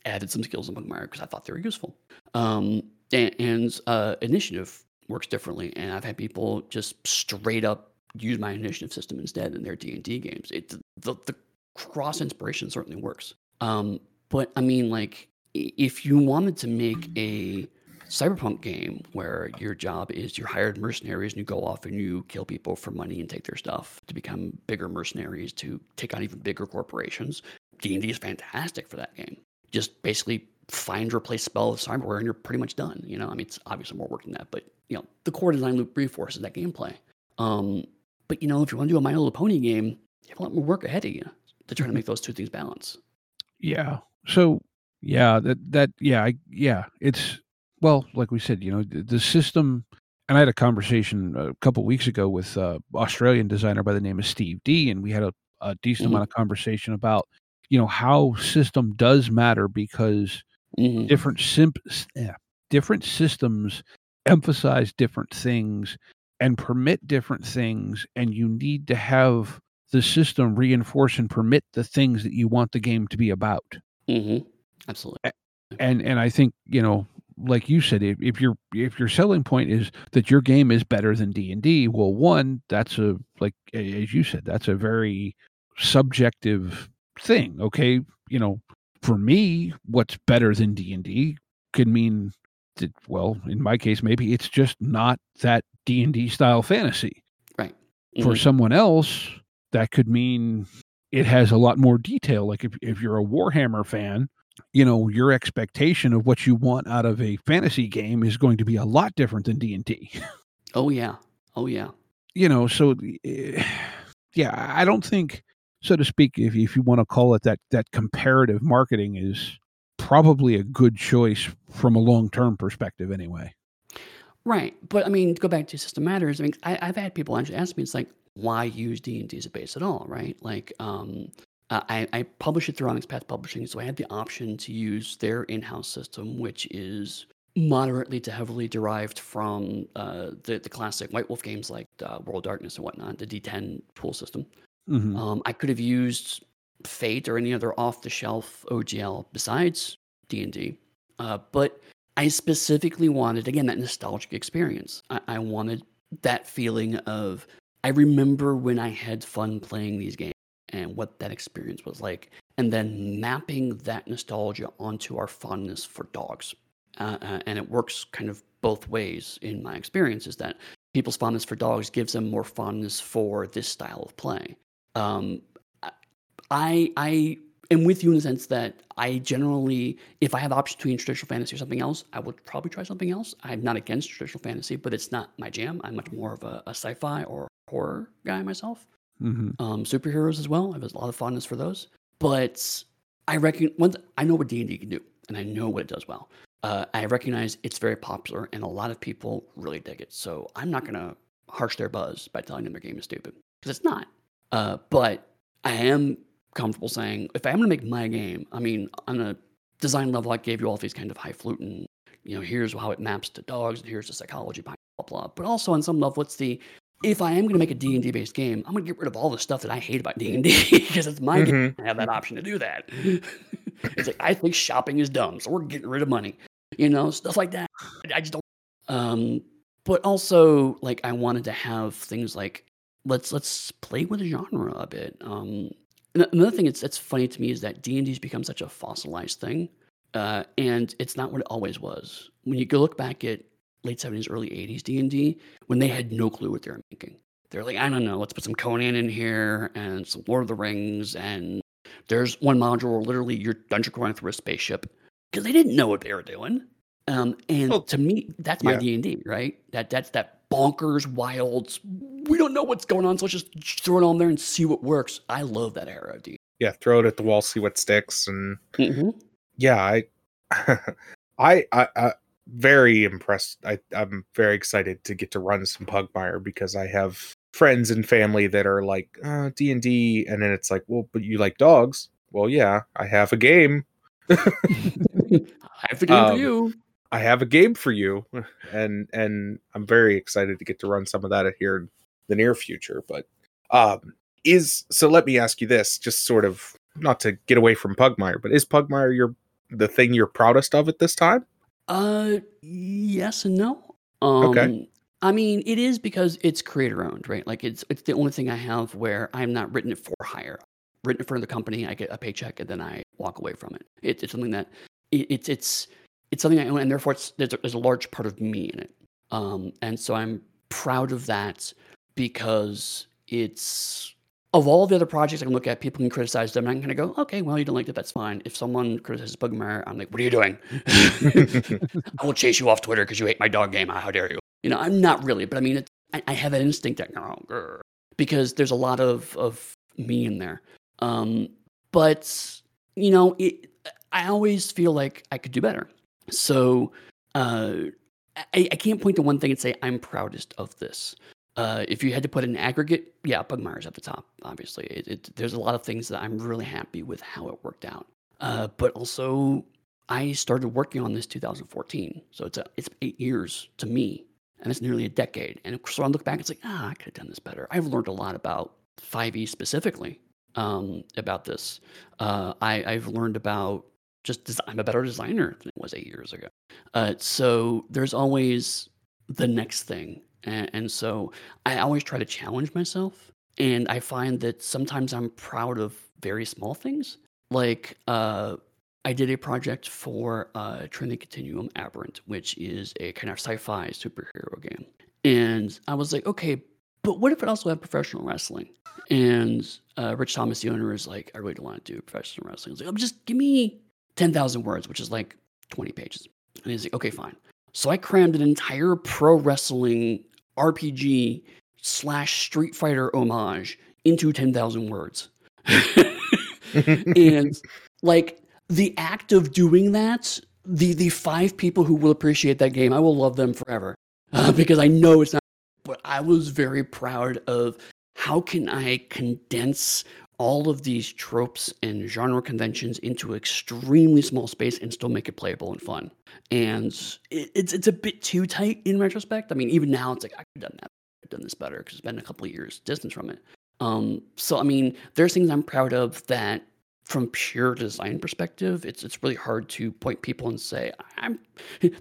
added some skills in Pugmire because I thought they were useful. Um, and, and uh, initiative works differently, and I've had people just straight up use my initiative system instead in their D and D games. It the, the cross inspiration certainly works. Um, but I mean, like, if you wanted to make a cyberpunk game where your job is you're hired mercenaries and you go off and you kill people for money and take their stuff to become bigger mercenaries to take on even bigger corporations d&d is fantastic for that game. Just basically find replace spell with cyberware and you're pretty much done you know? I mean it's obviously more work than that but you know the core design loop reinforces that gameplay. Um, but you know if you want to do a my little pony game you have a lot more work ahead of you to try to make those two things balance Yeah. So yeah, that that yeah, I, yeah, it's well, like we said, you know, the, the system. And I had a conversation a couple weeks ago with uh, Australian designer by the name of Steve D, and we had a, a decent Mhm. amount of conversation about you know how system does matter because Mhm. different simp yeah, different systems emphasize different things and permit different things and you need to have the system reinforce and permit the things that you want the game to be about. Mhm. absolutely. And and i think you know like you said if, if your if your selling point is that your game is better than d&d well one that's a like as you said that's a very subjective thing okay? You know for me what's better than d&d could mean that well in my case maybe it's just not that d&d style fantasy. Right. For Mhm. someone else that could mean it has a lot more detail. Like if, if you're a warhammer fan you know your expectation of what you want out of a fantasy game is going to be a lot different than d&d oh yeah. Oh yeah. You know so eh, yeah i don't think so to speak if, if you want to call it that that comparative marketing is probably a good choice from a long-term perspective anyway. Right, but I mean, go back to System Matters, I mean, I, I've had people actually ask me, it's like, why use D and D as a base at all, right? Like, um, I, I publish it through Onyx Path Publishing, so I had the option to use their in-house system, which is moderately to heavily derived from uh, the the classic White Wolf games like uh, World Darkness and whatnot, the D10 tool system. Mhm. Um, I could have used Fate or any other off-the-shelf OGL besides D and D, uh, but I specifically wanted again that nostalgic experience. I, I wanted that feeling of I remember when I had fun playing these games and what that experience was like, and then mapping that nostalgia onto our fondness for dogs. Uh, uh, and it works kind of both ways in my experience. Is that people's fondness for dogs gives them more fondness for this style of play. Um, I I am with you in the sense that I generally, if I have options between traditional fantasy or something else, I would probably try something else. I'm not against traditional fantasy, but it's not my jam. I'm much more of a, a sci-fi or horror guy myself. Mhm. Um, superheroes as well. I have a lot of fondness for those. But I reckon once I know what D and D can do, and I know what it does well. Uh, I recognize it's very popular, and a lot of people really dig it. So I'm not gonna harsh their buzz by telling them their game is stupid because it's not. Uh, but I am comfortable saying if I'm going to make my game, I mean, on a design level, I gave you all these kind of high fluting, you know, here's how it maps to dogs, and here's the psychology behind blah blah. But also on some level, what's the if I am going to make a D and D based game, I'm going to get rid of all the stuff that I hate about D and D because it's my game. I have that option to do that. it's like I think shopping is dumb, so we're getting rid of money, you know, stuff like that. I just don't. Um, but also, like, I wanted to have things like let's let's play with the genre a bit. Um, ano- another thing that's that's funny to me is that D and D's become such a fossilized thing, uh, and it's not what it always was. When you go look back at late seventies, early eighties D and D, when they had no clue what they were making, they're like, I don't know, let's put some Conan in here and some Lord of the Rings, and there's one module where literally you're dungeon crawling through a spaceship because they didn't know what they were doing. Um, and to me, that's my. D and D, right? That that's that bonkers, wild. We don't know what's going on, so let's just throw it on there and see what works. I love that era of D. yeah, throw it at the wall, see what sticks, and hmm yeah, I, I, I, I, very impressed. I, I'm very excited to get to run some Pugmire because I have friends and family that are like uh, D and D, and then it's like, well, but you like dogs? Well, yeah, I have a game. I have a game Um, for you. I have a game for you, and and I'm very excited to get to run some of that here in the near future. But um, is so. Let me ask you this, just sort of not to get away from Pugmire, but is Pugmire your the thing you're proudest of at this time? Uh, yes and no. Um, Okay. I mean, it is because it's creator owned, right? Like it's it's the only thing I have where I'm not written it for hire. Written it for the company, I get a paycheck, and then I walk away from it. it it's something that it, it's it's it's something I own, and therefore there's, a, there's a large part of me in it. Um, and so I'm proud of that because it's of all the other projects I can look at, people can criticize them, and I'm going to go, okay, well, you don't like it, that's fine. If someone criticizes Pugmire, I'm like, what are you doing? I will chase you off Twitter because you hate my dog game. How dare you? You know, I'm not really, but I mean, I, I have that instinct that, because there's a lot of, of me in there. Um, but, you know, it, I always feel like I could do better. So uh, I, I can't point to one thing and say, I'm proudest of this. Uh, if you had to put an aggregate, yeah, Pugmire's at the top. Obviously, it, it, there's a lot of things that I'm really happy with how it worked out. Uh, but also, I started working on this 2014, so it's a, it's eight years to me, and it's nearly a decade. And so I look back, it's like, ah, I could have done this better. I've learned a lot about 5e specifically um, about this. Uh, I, I've learned about just I'm a better designer than I was eight years ago. Uh, so there's always the next thing, and, and so I always try to challenge myself. And I find that sometimes I'm proud of very small things, like uh, I did a project for uh, Trinity Continuum Aberrant, which is a kind of sci-fi superhero game, and I was like, okay, but what if it also had professional wrestling? And uh, Rich Thomas, the owner, is like, I really don't want to do professional wrestling. I was like, oh, just give me 10,000 words, which is like 20 pages. And he's like, okay, fine. So I crammed an entire pro wrestling RPG slash Street Fighter homage into 10,000 words. and like the act of doing that, the, the five people who will appreciate that game, I will love them forever uh, because I know it's not. But I was very proud of how can I condense all of these tropes and genre conventions into extremely small space and still make it playable and fun. And it, it's it's a bit too tight in retrospect. I mean, even now it's like I could have done that, I've done this better because it's been a couple of years distance from it. Um, so I mean, there's things I'm proud of that from pure design perspective, it's it's really hard to point people and say, I'm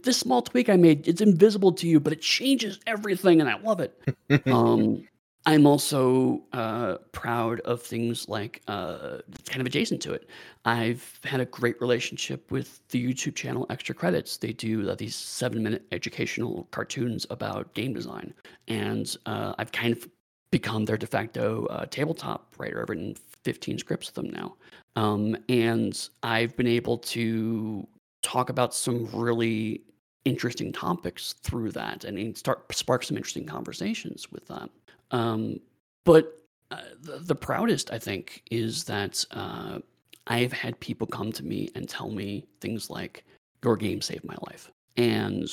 this small tweak I made, it's invisible to you, but it changes everything and I love it. um, I'm also uh, proud of things like uh, kind of adjacent to it. I've had a great relationship with the YouTube channel Extra Credits. They do uh, these seven minute educational cartoons about game design. And uh, I've kind of become their de facto uh, tabletop writer. I've written 15 scripts with them now. Um, and I've been able to talk about some really interesting topics through that and start spark some interesting conversations with them. Um, but uh, the, the, proudest, I think, is that uh, I've had people come to me and tell me things like, Your game saved my life. And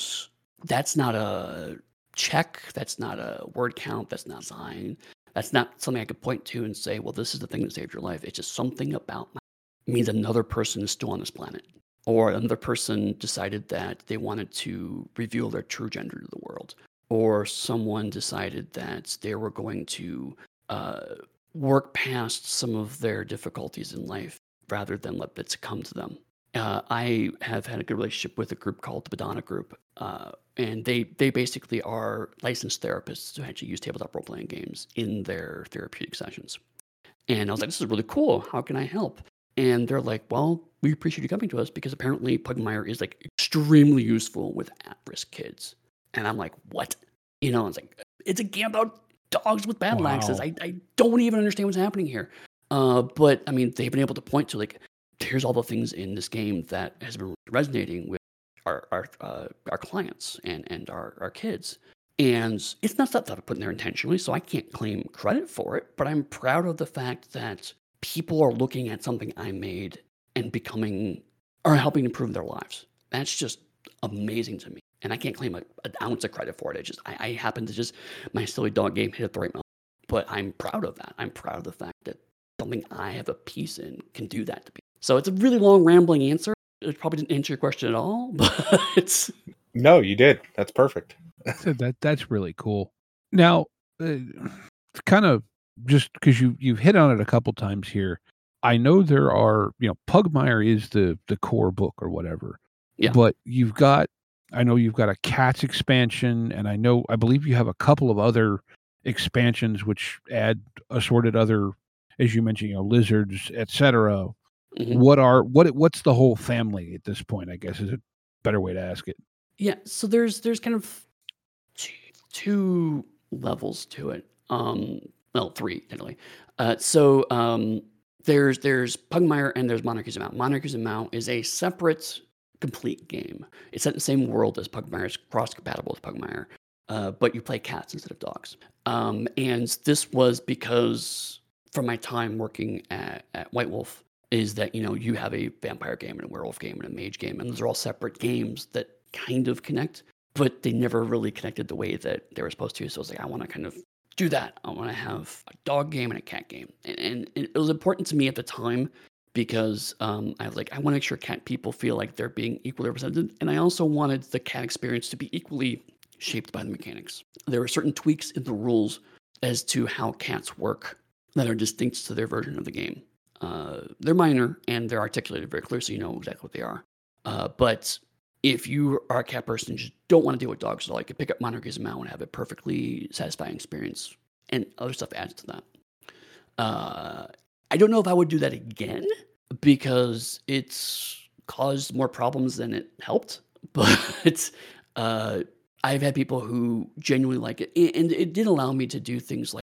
that's not a check, that's not a word count, that's not a sign. That's not something I could point to and say, well, this is the thing that saved your life. It's just something about my, means another person is still on this planet. Or another person decided that they wanted to reveal their true gender to the world or someone decided that they were going to uh, work past some of their difficulties in life rather than let it succumb to them. Uh, I have had a good relationship with a group called the Bodhana Group, uh, and they they basically are licensed therapists who actually use tabletop role playing games in their therapeutic sessions. And I was like, "This is really cool. How can I help?" And they're like, "Well, we appreciate you coming to us because apparently Pugmire is like extremely useful with at-risk kids." And I'm like, what? You know, it's like, it's a game about dogs with battle wow. axes. I, I don't even understand what's happening here. Uh, but I mean, they've been able to point to like, here's all the things in this game that has been resonating with our our, uh, our clients and and our, our kids. And it's not stuff that I put in there intentionally, so I can't claim credit for it. But I'm proud of the fact that people are looking at something I made and becoming or helping improve their lives. That's just amazing to me. And I can't claim a, an ounce of credit for it. It just I, I happen to just my silly dog game hit at the right moment. But I'm proud of that. I'm proud of the fact that something I have a piece in can do that to me. So it's a really long rambling answer. It probably didn't answer your question at all, but it's No, you did. That's perfect. So that that's really cool. Now, uh, kind of just because you you've hit on it a couple times here. I know there are you know Pugmire is the the core book or whatever. Yeah. But you've got I know you've got a cats expansion, and I know I believe you have a couple of other expansions which add assorted other, as you mentioned, you know, lizards, etc. Mhm. What are what what's the whole family at this point? I guess is a better way to ask it. Yeah, so there's there's kind of two, two levels to it. Um, well, three technically. Uh, so um, there's there's Pugmire and there's Monarchies of Mau. Monarchies of Mau is a separate, complete game. It's in the same world as Pugmire. It's cross compatible with Pugmire, uh, but you play cats instead of dogs. Um, and this was because from my time working at, at White Wolf, is that you know you have a vampire game and a werewolf game and a mage game, and those are all separate games that kind of connect, but they never really connected the way that they were supposed to. So I was like, I want to kind of do that. I want to have a dog game and a cat game, and, and it was important to me at the time because um, I was like, I want to make sure cat people feel like they're being equally represented, and I also wanted the cat experience to be equally shaped by the mechanics. There were certain tweaks in the rules as to how cats work that are distinct to their version of the game. Uh, they're minor and they're articulated very clear, so you know exactly what they are. Uh, but if you are a cat person and just don't want to deal with dogs at all, you can pick up Monarchies of Mau and have a perfectly satisfying experience, and other stuff adds to that. Uh, I don't know if I would do that again because it's caused more problems than it helped. But uh, I've had people who genuinely like it, and it did allow me to do things like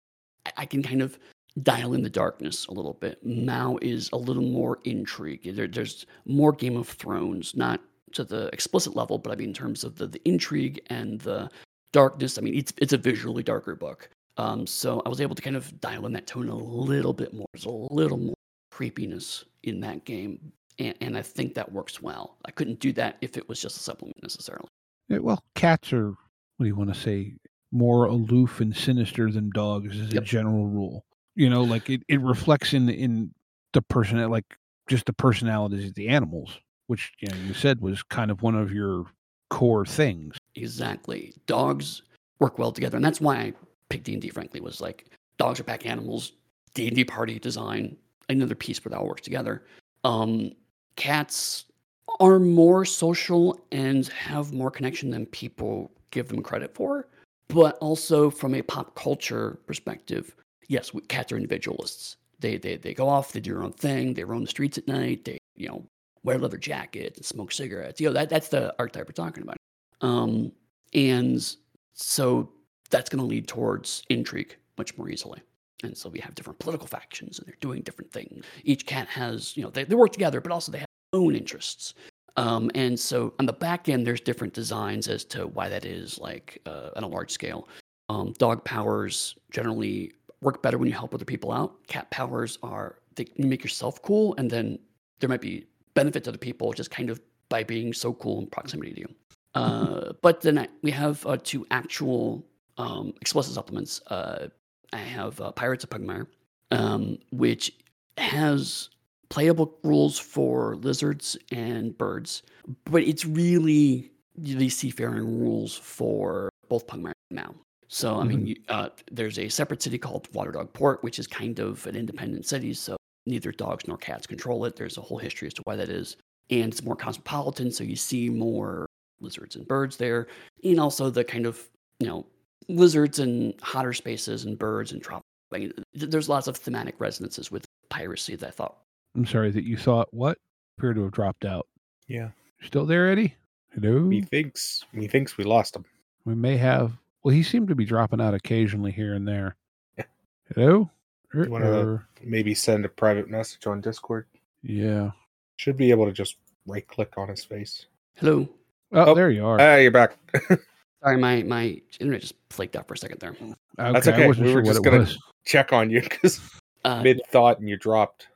I- can kind of dial in the darkness a little bit. Mau is a little more intrigue. There, there's more Game of Thrones, not to the explicit level, but I mean in terms of the, the intrigue and the darkness. I mean, it's it's a visually darker book. Um, so I was able to kind of dial in that tone a little bit more. There's a little more creepiness in that game, and, and I think that works well. I couldn't do that if it was just a supplement necessarily. Yeah, well, cats are what do you want to say? More aloof and sinister than dogs as a general rule. You know, like it, it reflects in in the person like just the personalities of the animals, which you know you said was kind of one of your core things. Exactly. Dogs work well together, and that's why I picked D and D. Frankly, was like dogs are pack animals. D and D party design, another piece where that all works together. Um, cats are more social and have more connection than people give them credit for. But also from a pop culture perspective, yes, cats are individualists. They, they they go off, they do their own thing, they roam the streets at night, they you know wear leather jackets and smoke cigarettes. You know that that's the archetype we're talking about. Um, and so that's going to lead towards intrigue much more easily. And so we have different political factions and they're doing different things. Each cat has, you know, they, they work together, but also they have their own interests. Um, and so on the back end, there's different designs as to why that is, like uh, on a large scale. Um, dog powers generally work better when you help other people out. Cat powers are they make yourself cool, and then there might be benefit to the people just kind of by being so cool in proximity to you. Uh, but then I, we have uh, two actual um, explicit supplements. Uh, I have uh, Pirates of Pugmire, um, which has playable rules for lizards and birds, but it's really the seafaring rules for both Pugmire and Mau. So, I mean, you, uh, there's a separate city called Waterdog Port, which is kind of an independent city. So, neither dogs nor cats control it. There's a whole history as to why that is. And it's more cosmopolitan. So, you see more lizards and birds there. And also the kind of, you know, lizards and hotter spaces and birds and tropical. I mean, there's lots of thematic resonances with piracy that I thought I'm sorry that you thought what appear to have dropped out. Yeah. Still there, Eddie? Hello. Methinks methinks we lost him. We may have. Well, he seemed to be dropping out occasionally here and there. Yeah. Hello. Er, You wanna- er, Maybe send a private message on Discord. yeah. Should be able to just right click on his face. Hello. Oh, Oh, there you are. Ah, you're back. Sorry, my my internet just flaked out for a second there. okay, that's I okay. wasn't We were what just it gonna- was. Check on you because Uh, mid thought and you dropped.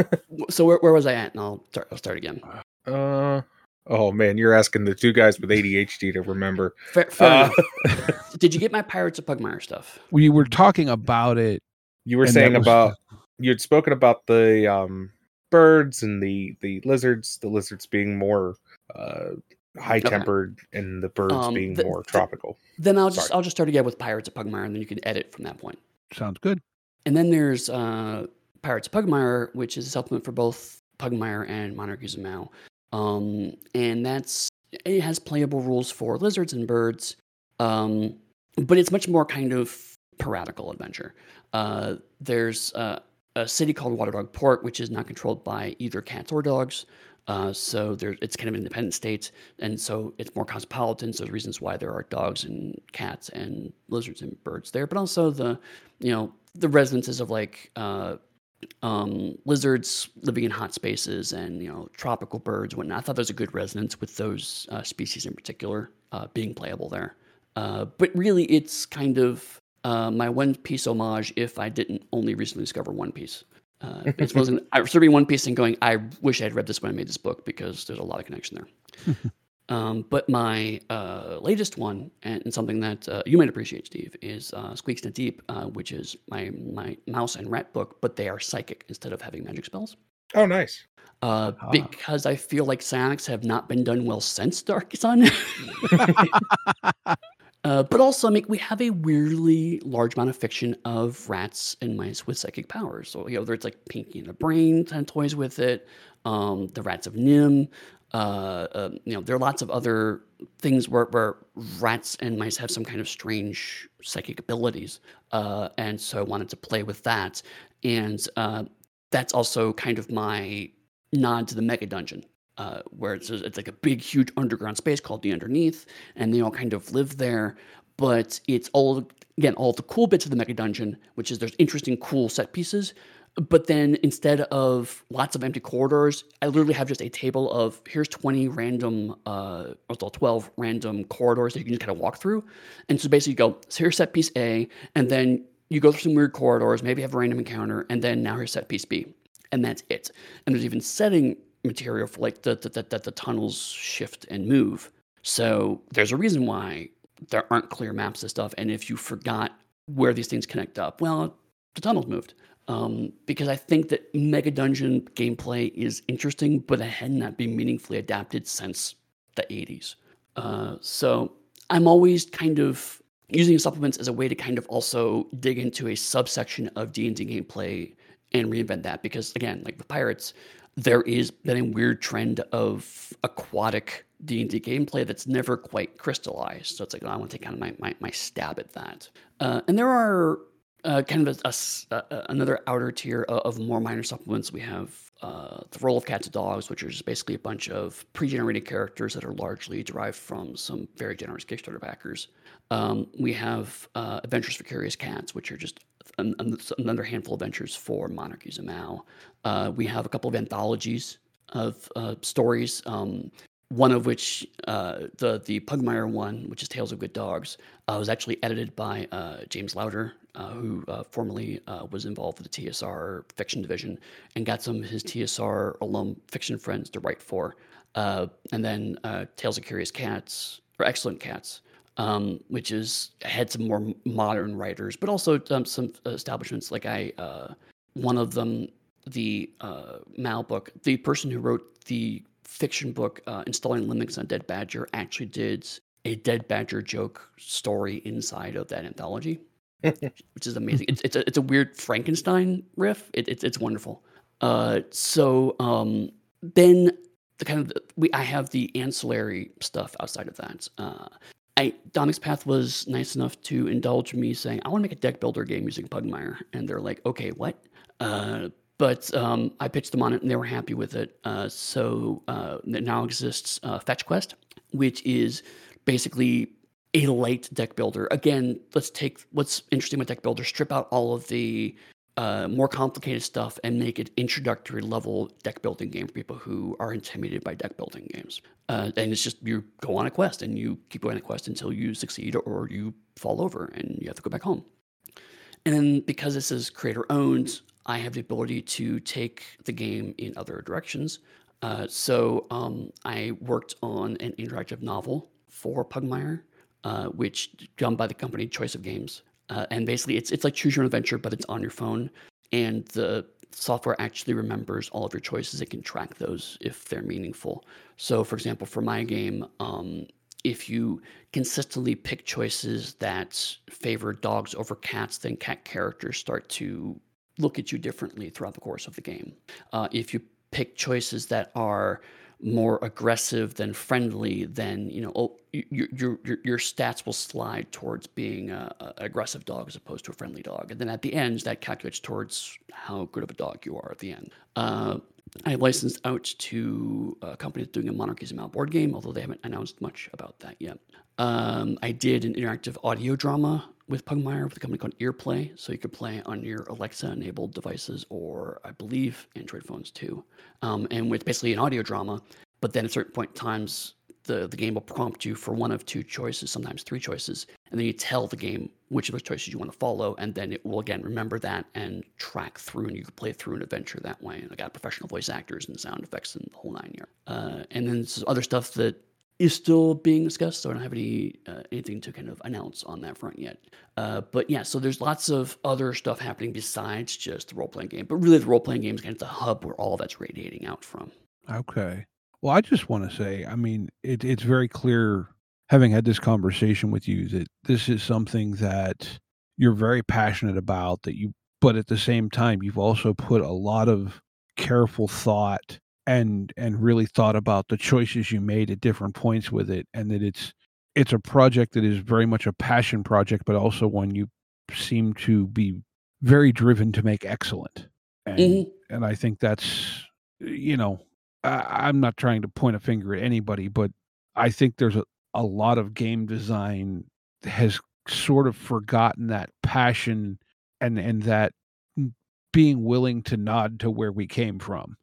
so where, where was I at? And I'll start. I'll start again. uh oh man, you're asking the two guys with ADHD to remember. Fair, fair Uh. Did you get my Pirates of Pugmire stuff? We were talking about it. you were and that saying was- about you had spoken about the um birds and the the lizards, the lizards being more uh high tempered and the birds Um, being the- more the- tropical. Then I'll just Sorry. I'll just start again with Pirates of Pugmire, and then you can edit from that point. Sounds good. And then there's uh, Pirates of Pugmire, which is a supplement for both Pugmire and Monarchies of Mau. Um, and that's it has playable rules for lizards and birds, um, but it's much more kind of piratical adventure. Uh, there's uh, a city called Waterdog Port, which is not controlled by either cats or dogs. Uh, so there, it's kind of independent states, and so it's more cosmopolitan. So reasons why there are dogs and cats and lizards and birds there, but also the, you know, the residences of like uh, um, lizards living in hot spaces and you know tropical birds, whatnot. I thought there was a good resonance with those uh, species in particular uh, being playable there. Uh, but really, it's kind of uh, my One Piece homage. If I didn't only recently discover One Piece, uh, it wasn't. I was reading One Piece and going, I wish I had read this when I made this book because there's a lot of connection there. Um, but my uh, latest one, and, and something that uh, you might appreciate, Steve, is uh, Squeaks in the Deep, uh, which is my my mouse and rat book, but they are psychic instead of having magic spells. Oh nice. Uh, Ah. Because I feel like psionics have not been done well since Dark Sun. uh, but also, I mean, we have a weirdly large amount of fiction of rats and mice with psychic powers. So, you know, there's like Pinky and the Brain kind of toys with it, um, the Rats of NIMH. Uh, uh, you know, there are lots of other things where, where rats and mice have some kind of strange psychic abilities. Uh, and so I wanted to play with that. And uh, that's also kind of my nod to the mega dungeon. Uh, where it's, it's like a big, huge underground space called the Underneath, and they all kind of live there. But it's all again all the cool bits of the mega dungeon, which is there's interesting, cool set pieces. But then instead of lots of empty corridors, I literally have just a table of here's 20 random, uh, or well, 12 random corridors that you can just kind of walk through. And so basically, you go so here's set piece A, and then you go through some weird corridors, maybe have a random encounter, and then now here's set piece B, and that's it. And there's even setting material for like the the, the, the, the tunnels shift and move. So there's a reason why there aren't clear maps and stuff. And if you forgot where these things connect up, well, the tunnels moved. Um, because I think that Mega Dungeon gameplay is interesting, but it had not been meaningfully adapted since the 80s. Uh, so I'm always kind of using supplements as a way to kind of also dig into a subsection of D&D gameplay and reinvent that. Because again, like with pirates, there is been a weird trend of aquatic D&D gameplay that's never quite crystallized. So it's like, I want to take kind of my, my, my stab at that. Uh, and there are uh, kind of a, a another outer tier of, more minor supplements. We have uh, the Roll of Cats and Dogs, which just basically a bunch of pre-generated characters that are largely derived from some very generous Kickstarter backers. Um, we have uh, Adventures for Curious Cats, which are just another handful of ventures for Monarchies of Mau. Uh, we have a couple of anthologies of uh, stories. Um, one of which, uh, the the Pugmire one, which is Tales of Good Dogs, uh, was actually edited by uh, James Lowder, uh, who formerly was involved with the TSR fiction division and got some of his TSR alum fiction friends to write for. And then Tales of Curious Cats, or Excellent Cats, um, which is had some more modern writers, but also um, some establishments. Like I, uh, one of them, the uh, Mau book, the person who wrote the fiction book uh, installing Linux on Dead Badger actually did a Dead Badger joke story inside of that anthology, which is amazing. It's it's a, it's a weird Frankenstein riff. It, it's it's wonderful. Uh, so um, then the kind of we I have the ancillary stuff outside of that. Uh, I Onyx Path was nice enough to indulge me saying I want to make a deck builder game using Pugmire, and they're like, okay, what? Uh, but um, I pitched them on it, and they were happy with it. Uh, so uh, it now exists uh, Fetch Quest, which is basically a light deck builder. Again, let's take what's interesting with deck builder, strip out all of the uh, more complicated stuff and make it introductory level deck building game for people who are intimidated by deck building games. Uh, and it's just you go on a quest and you keep going on a quest until you succeed or you fall over and you have to go back home. And then because this is creator owned, I have the ability to take the game in other directions. Uh, so um, I worked on an interactive novel for Pugmire, uh, which done by the company Choice of Games. Uh, and basically, it's it's like choose your own adventure, but it's on your phone, and the software actually remembers all of your choices. It can track those if they're meaningful. So, for example, for my game, um, if you consistently pick choices that favor dogs over cats, then cat characters start to look at you differently throughout the course of the game. Uh, if you pick choices that are more aggressive than friendly, then you know oh, your, your your your stats will slide towards being a, a, aggressive dog as opposed to a friendly dog. And then at the end, that calculates towards how good of a dog you are at the end. Uh, I licensed out to a company that's doing a Monarchies of Mau board game, although they haven't announced much about that yet. Um, I did an interactive audio drama with Pugmire with a company called Earplay, so you could play on your Alexa-enabled devices or, I believe, Android phones too. Um, and with basically an audio drama, but then at certain point in times, the, the game will prompt you for one of two choices, sometimes three choices, and then you tell the game which of those choices you want to follow, and then it will again remember that and track through, and you can play through an adventure that way. And I got professional voice actors and sound effects and the whole nine yards. Uh, and then other stuff that is still being discussed, so I don't have any uh, anything to kind of announce on that front yet. Uh, but yeah, so there's lots of other stuff happening besides just the role playing game. But really, the role playing game is kind of the hub where all that's radiating out from. Okay. Well, I just want to say, I mean, it, it's very clear, having had this conversation with you, that this is something that you're very passionate about. That you, but at the same time, you've also put a lot of careful thought and and really thought about the choices you made at different points with it and that it's it's a project that is very much a passion project but also one you seem to be very driven to make excellent and mm-hmm. and i think that's you know I, i'm not trying to point a finger at anybody but i think there's a, a lot of game design has sort of forgotten that passion and and that being willing to nod to where we came from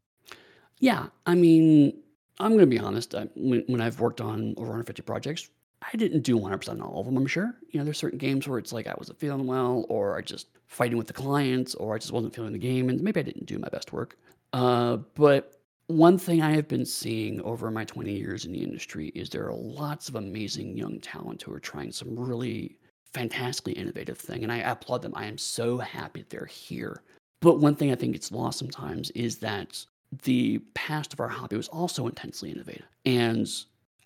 yeah, I mean, I'm going to be honest. I, when, when I've worked on over 150 projects, I didn't do 100% on all of them, I'm sure. You know, there's certain games where it's like I wasn't feeling well, or I just fighting with the clients, or I just wasn't feeling the game, and maybe I didn't do my best work. Uh, but one thing I have been seeing over my 20 years in the industry is there are lots of amazing young talent who are trying some really fantastically innovative thing, and I applaud them. I am so happy they're here. But one thing I think gets lost sometimes is that the past of our hobby was also intensely innovative. And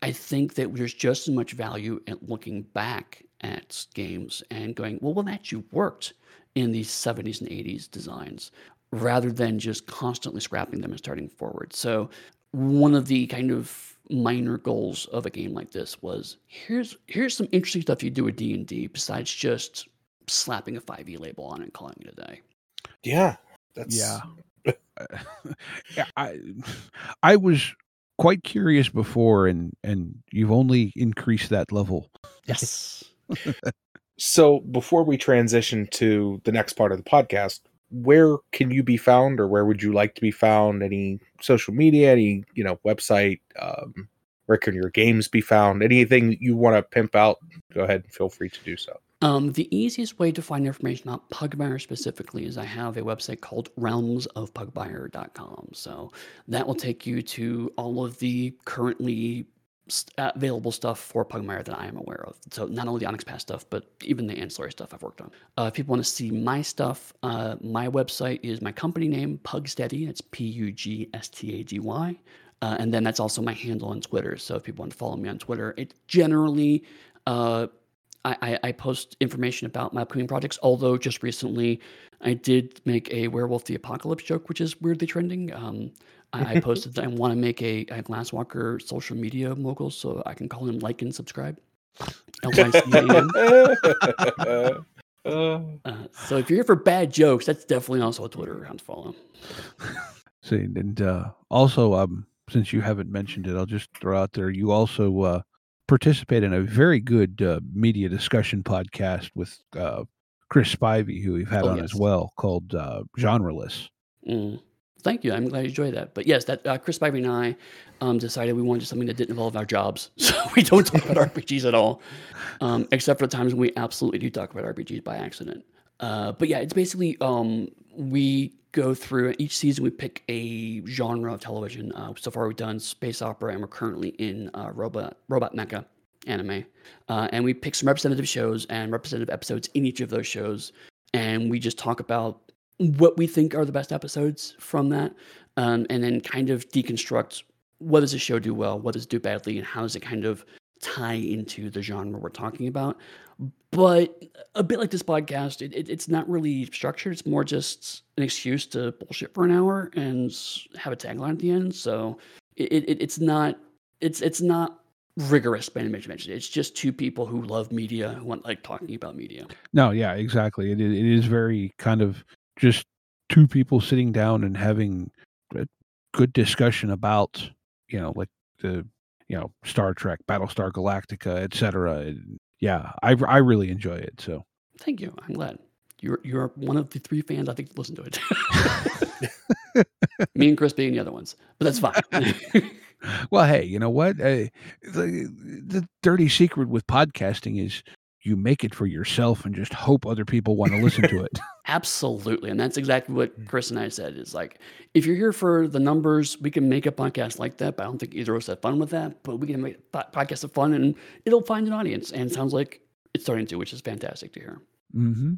I think that there's just as much value in looking back at games and going, well, well, that actually worked in these 70s and 80s designs rather than just constantly scrapping them and starting forward. So one of the kind of minor goals of a game like this was here's here's some interesting stuff you do with D&D besides just slapping a 5e label on it and calling it a day. Yeah. That's yeah. I I was quite curious before, and and you've only increased that level. Yes. so before we transition to the next part of the podcast, where can you be found, or where would you like to be found? Any social media, any you know website? Um, where can your games be found? Anything you want to pimp out? Go ahead, and feel free to do so. Um, the easiest way to find information about Pugmire specifically is I have a website called realmsofpugmire.com. So that will take you to all of the currently available stuff for Pugmire that I am aware of. So not only the Onyx Path stuff, but even the ancillary stuff I've worked on. Uh, if people want to see my stuff, uh, my website is my company name, Pugsteady. It's P-U-G-S-T-A-D-Y. Uh, and then that's also my handle on Twitter. So if people want to follow me on Twitter, it generally uh, I, I, post information about my upcoming projects. Although just recently, I did make a Werewolf the Apocalypse joke, which is weirdly trending. Um, I, I, posted that I want to make a, a Glasswalker social media mogul, so I can call him like and subscribe. Uh, so if you're here for bad jokes, that's definitely also a Twitter account to follow. See, and uh, also, um, since you haven't mentioned it, I'll just throw out there. You also uh, participate in a very good uh, media discussion podcast with uh, Chris Spivey, who we've had oh, on yes. as well, called uh, Genreless. Mm. Thank you. I'm glad you enjoyed that. But yes, that uh, Chris Spivey and I um, decided we wanted something that didn't involve our jobs, so we don't talk about RPGs at all, um, except for the times when we absolutely do talk about RPGs by accident. Uh, but yeah, it's basically um, we go through each season. We pick a genre of television. Uh, so far, we've done space opera, and we're currently in uh, robot robot mecha anime. Uh, and we pick some representative shows and representative episodes in each of those shows, and we just talk about what we think are the best episodes from that, um, and then kind of deconstruct what does the show do well, what does it do badly, and how does it kind of tie into the genre we're talking about. But a bit like this podcast, it, it, it's not really structured. It's more just an excuse to bullshit for an hour and have a tagline at the end. So it, it it's not it's it's not rigorous by any mention. It's just two people who love media who want like talking about media. No, yeah, exactly. It, it is very kind of just two people sitting down and having a good discussion about you know like the you know Star Trek, Battlestar Galactica, etc. Yeah, I I really enjoy it. So thank you. I'm glad you're you're one of the three fans I think listen to it. Me and Chris being the other ones, but that's fine. well, hey, you know what? Uh, the, the dirty secret with podcasting is you make it for yourself and just hope other people want to listen to it. Absolutely. And that's exactly what mm. Chris and I said is like, if you're here for the numbers, we can make a podcast like that. But I don't think either of us had fun with that. But we can make a podcast of fun and it'll find an audience. And it sounds like it's starting to, which is fantastic to hear. Mm-hmm.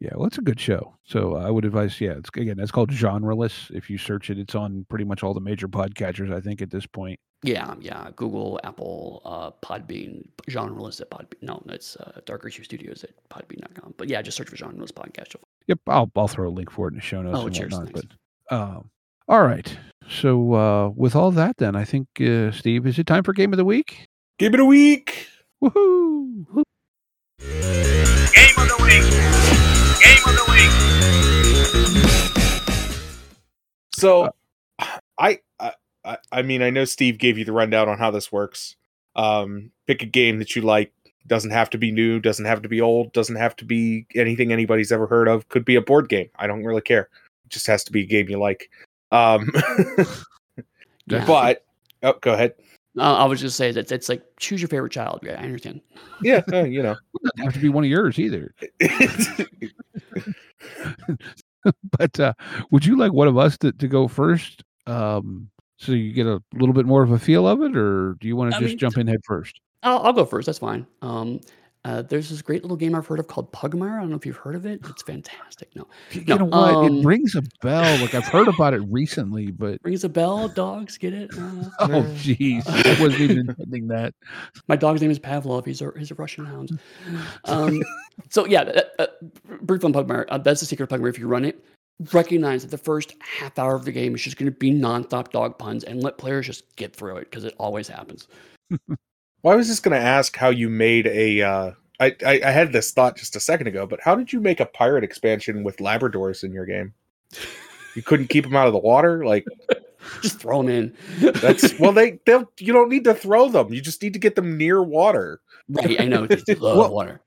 Yeah, well, it's a good show. So I would advise, yeah, it's again, it's called Genreless. If you search it, it's on pretty much all the major podcatchers, I think, at this point. Yeah, yeah. Google, Apple, uh, Podbean, Genreless at Podbean. No, it's uh, Dark Issue Studios at Podbean.com. But yeah, just search for Genreless Podcast. Yep, I'll I'll throw a link for it in the show notes. Oh, and cheers. Whatnot, but um, all right. So uh, with all that, then I think uh, Steve, is it time for game of the week? Game of the week. Woohoo! Game So, I, I, I mean, I know Steve gave you the rundown on how this works. Um, pick a game that you like. Doesn't have to be new. Doesn't have to be old. Doesn't have to be anything anybody's ever heard of. Could be a board game. I don't really care. It just has to be a game you like. Um, yeah. but oh, go ahead. Uh, I was just say that it's like choose your favorite child. Yeah, I understand. Yeah, uh, you know, it doesn't have to be one of yours either. but uh, would you like one of us to, to go first, um, so you get a little bit more of a feel of it, or do you want to just mean, jump in head first? I'll, I'll go first. That's fine. Um, uh, there's this great little game I've heard of called Pugmire. I don't know if you've heard of it. It's fantastic. No, you no, know what? Um, it rings a bell. Like I've heard about it recently, but rings a bell. Dogs get it. Uh, oh, jeez, I wasn't even intending that. My dog's name is Pavlov. He's a he's a Russian hound. Um, so yeah, uh, uh, brief on Pugmire. Uh, that's the secret of Pugmire. If you run it, recognize that the first half hour of the game is just going to be nonstop dog puns, and let players just get through it because it always happens. Well, I was just going to ask how you made a. Uh, I, I, I had this thought just a second ago, but how did you make a pirate expansion with Labradors in your game? You couldn't keep them out of the water, like just throw them in. that's well, they they'll you don't need to throw them. You just need to get them near water. Right, I know. well, water.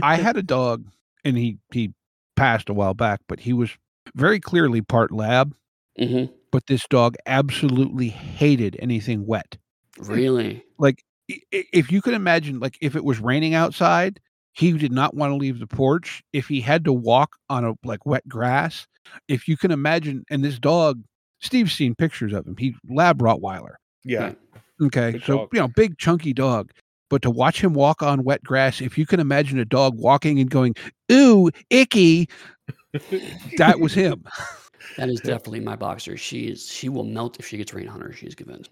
I had a dog, and he he passed a while back, but he was very clearly part lab. Mm-hmm. But this dog absolutely hated anything wet. Really? Like if you could imagine, like if it was raining outside, he did not want to leave the porch. If he had to walk on a like wet grass, if you can imagine, and this dog, Steve's seen pictures of him. He lab Rottweiler. Yeah. Okay. Good so dog. you know, big chunky dog. But to watch him walk on wet grass, if you can imagine a dog walking and going, "Ooh, icky," that was him. That is definitely my boxer. She is. She will melt if she gets rain on her. She's convinced.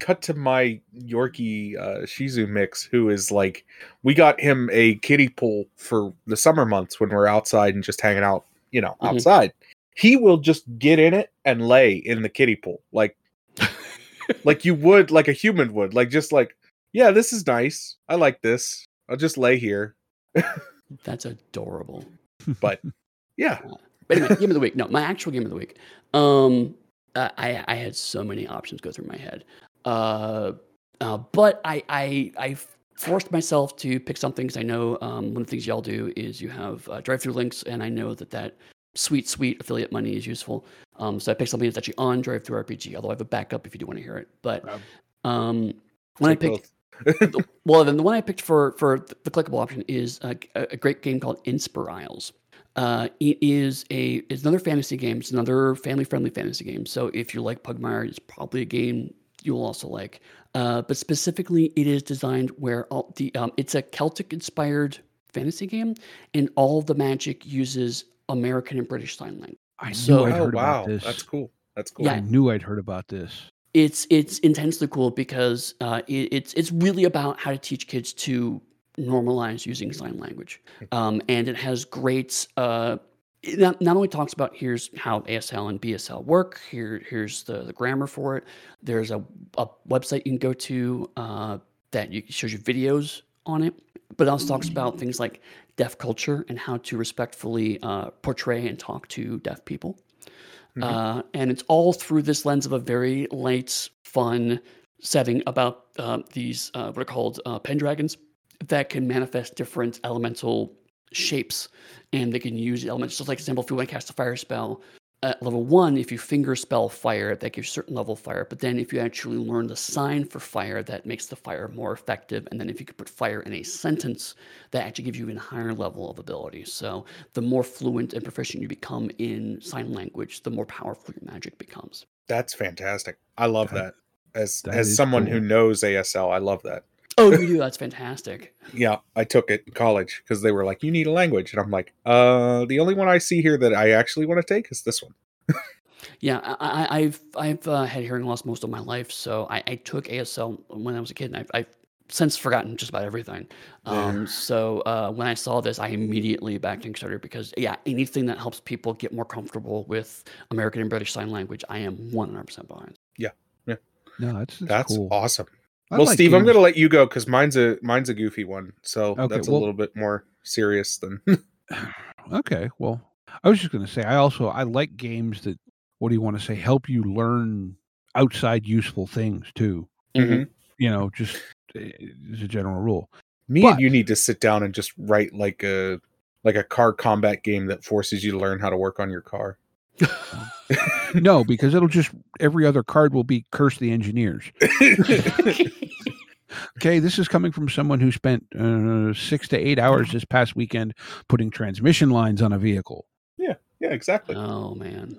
Cut to my Yorkie uh, Shih Tzu mix, who is like, we got him a kiddie pool for the summer months when we're outside and just hanging out, you know, mm-hmm. outside. He will just get in it and lay in the kiddie pool, like, like you would, like a human would, like just like, yeah, this is nice. I like this. I'll just lay here. That's adorable. But yeah. Game of the week. No, my actual game of the week. Um, I I had so many options go through my head. Uh, uh, but I I I forced myself to pick something because I know um, one of the things y'all do is you have uh, drive-through links, and I know that that sweet sweet affiliate money is useful. Um, so I picked something that's actually on drive-through RPG. Although I have a backup if you do want to hear it. But um, when I picked. well, then the one I picked for for the clickable option is a, a great game called Inspirisles. Uh, it is a it's another fantasy game. It's another family friendly fantasy game. So if you like Pugmire, it's probably a game you'll also like. Uh, but specifically, it is designed where all the um, it's a Celtic inspired fantasy game, and all the magic uses American and British sign language. I knew I'd oh heard wow, about this. that's cool. That's cool. Yeah. I knew I'd heard about this. It's it's intensely cool because uh, it, it's it's really about how to teach kids to normalize using sign language, um, and it has great. Uh, it not, not only talks about here's how ASL and BSL work. Here here's the, the grammar for it. There's a, a website you can go to uh, that you, shows you videos on it, but it also talks about things like deaf culture and how to respectfully uh, portray and talk to deaf people. Uh, and it's all through this lens of a very light, fun setting about uh, these uh, what are called uh, pendragons that can manifest different elemental shapes, and they can use elements. Just like example, if you want to cast a fire spell at level one, if you finger spell fire, that gives certain level of fire. But then if you actually learn the sign for fire, that makes the fire more effective. And then if you could put fire in a sentence, that actually gives you an higher level of ability. So the more fluent and proficient you become in sign language, the more powerful your magic becomes. That's fantastic. I love That- that. As that as is someone who knows ASL, I love that. Oh, you do? That's fantastic. Yeah, I took it in college because they were like, "You need a language," and I'm like, "Uh, the only one I see here that I actually want to take is this one." Yeah, I, I, I've I've uh, had hearing loss most of my life, so I, I took ASL when I was a kid, and I've, I've since forgotten just about everything. Um, so uh, when I saw this, I immediately backed Kickstarter because yeah, anything that helps people get more comfortable with American and British Sign Language, I am 100% behind. Yeah, yeah, no, that's, that's, That's cool. awesome. I well, like Steve, I'm gonna let you go because mine's a mine's a goofy one, so Okay, that's well- a little bit more serious than. Okay, well, I was just going to say I also I like games that what do you want to say help you learn outside useful things too. Mhm. You know, just uh, as a general rule. Me But- and you need to sit down and just write like a like a car combat game that forces you to learn how to work on your car. No, because it'll just every other card will be curse the engineers. Okay, this is coming from someone who spent uh, six to eight hours this past weekend putting transmission lines on a vehicle. yeah, yeah, exactly. oh man,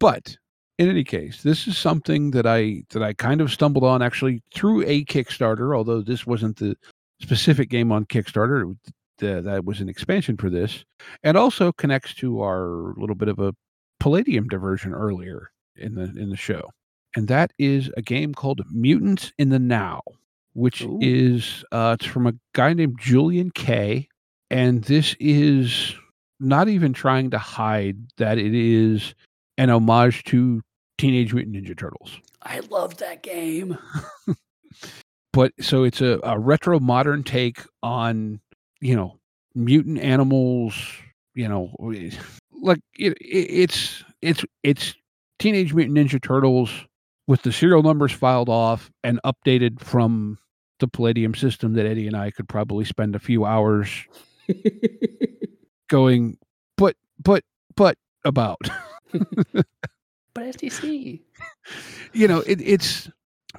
but in any case, this is something that I that I kind of stumbled on actually through a Kickstarter. Although this wasn't the specific game on Kickstarter, the, that was an expansion for this, and also connects to our little bit of a Palladium diversion earlier in the in the show, and that is a game called Mutants in the Now, which Ooh. is uh, it's from a guy named Julian Kay, and this is not even trying to hide that it is an homage to Teenage Mutant Ninja Turtles. I love that game. But so it's a, a retro modern take on, you know, mutant animals, you know, eh, like it, it, it's it's it's Teenage Mutant Ninja Turtles with the serial numbers filed off and updated from the Palladium system that Eddie and I could probably spend a few hours going, but but but about. But STC. you know, it, it's,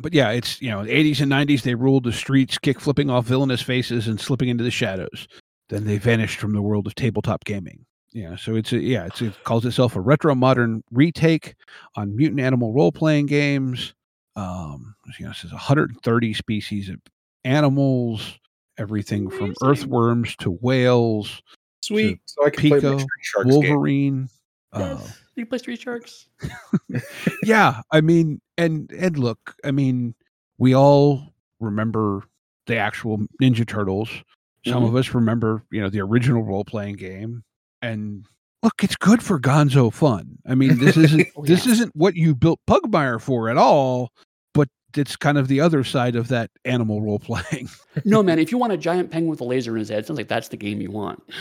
but yeah, it's, you know, 80s and 90s, they ruled the streets, kick flipping off villainous faces and slipping into the shadows. Then they vanished from the world of tabletop gaming. Yeah, so it's a, yeah, it's, it calls itself a retro modern retake on mutant animal role playing games. Um, you know, it says 130 species of animals, everything from Amazing. earthworms to whales, Sweet. So I can play Pico, my Street Sharks game. Wolverine. Uh, Yes. You play Street Sharks? yeah i mean and and look i mean we all remember the actual ninja turtles. Some mm-hmm. of us remember you know the original role-playing game. And look it's good for gonzo fun. I mean this oh, isn't Oh, this isn't what you built pugmire for at all it's kind of the other side of that animal role-playing No, man. If you want a giant penguin with a laser in his head, sounds like that's the game you want.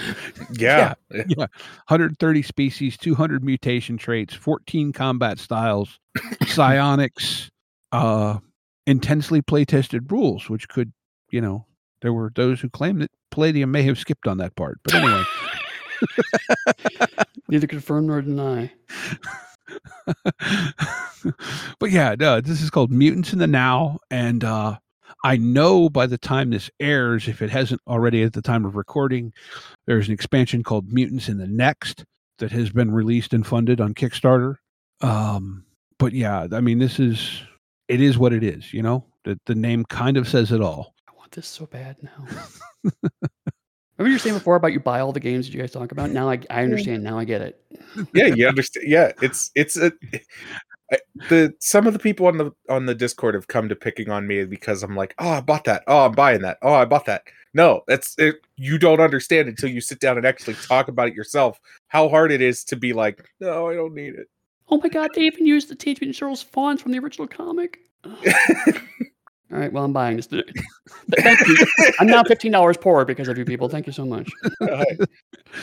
Yeah. 130 species 200 mutation traits 14 combat styles psionics uh intensely play-tested rules which could you know there were those who claimed that palladium may have skipped on that part but anyway Neither confirm nor deny. but yeah no this is called mutants in the now and uh I know by the time this airs, if it hasn't already at the time of recording, there's an expansion called Mutants in the Next that has been released and funded on Kickstarter. Um, but yeah, I mean, this is it is what it is. You know, the the name kind of says it all. I want this so bad now. Remember you were saying before about you buy all the games that you guys talk about? Now I, I understand. Now I get it. yeah, you understand. Yeah, it's it's a I- the some of the people on the on the Discord have come to picking on me because I'm like, oh, I bought that. Oh, I'm buying that. Oh, I bought that. No, that's it. You don't understand until you sit down and actually talk about it yourself. How hard it is to be like, no, I don't need it. Oh my god, they even used the Teenage Mutant Ninja Turtles fonts from the original comic. All right, well, I'm buying this. Th- Thank you. I'm now fifteen dollars poorer because of you people. Thank you so much. Hey,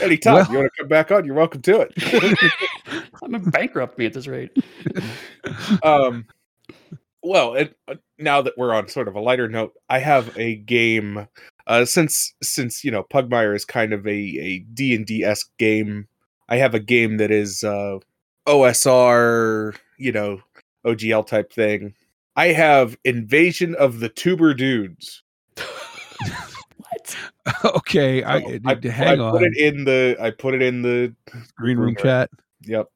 Anytime Well- you want to come back on, you're welcome to it. I'm a bankrupt me at this rate. um well and uh, now that we're on sort of a lighter note i have a game uh since since you know pugmire is kind of a a d&d-esque game i have a game that is uh osr you know ogl type thing i have invasion of the tuber dudes What? okay, I, So I, hang I on. put it in the i put it in the Green room Room. chat. yep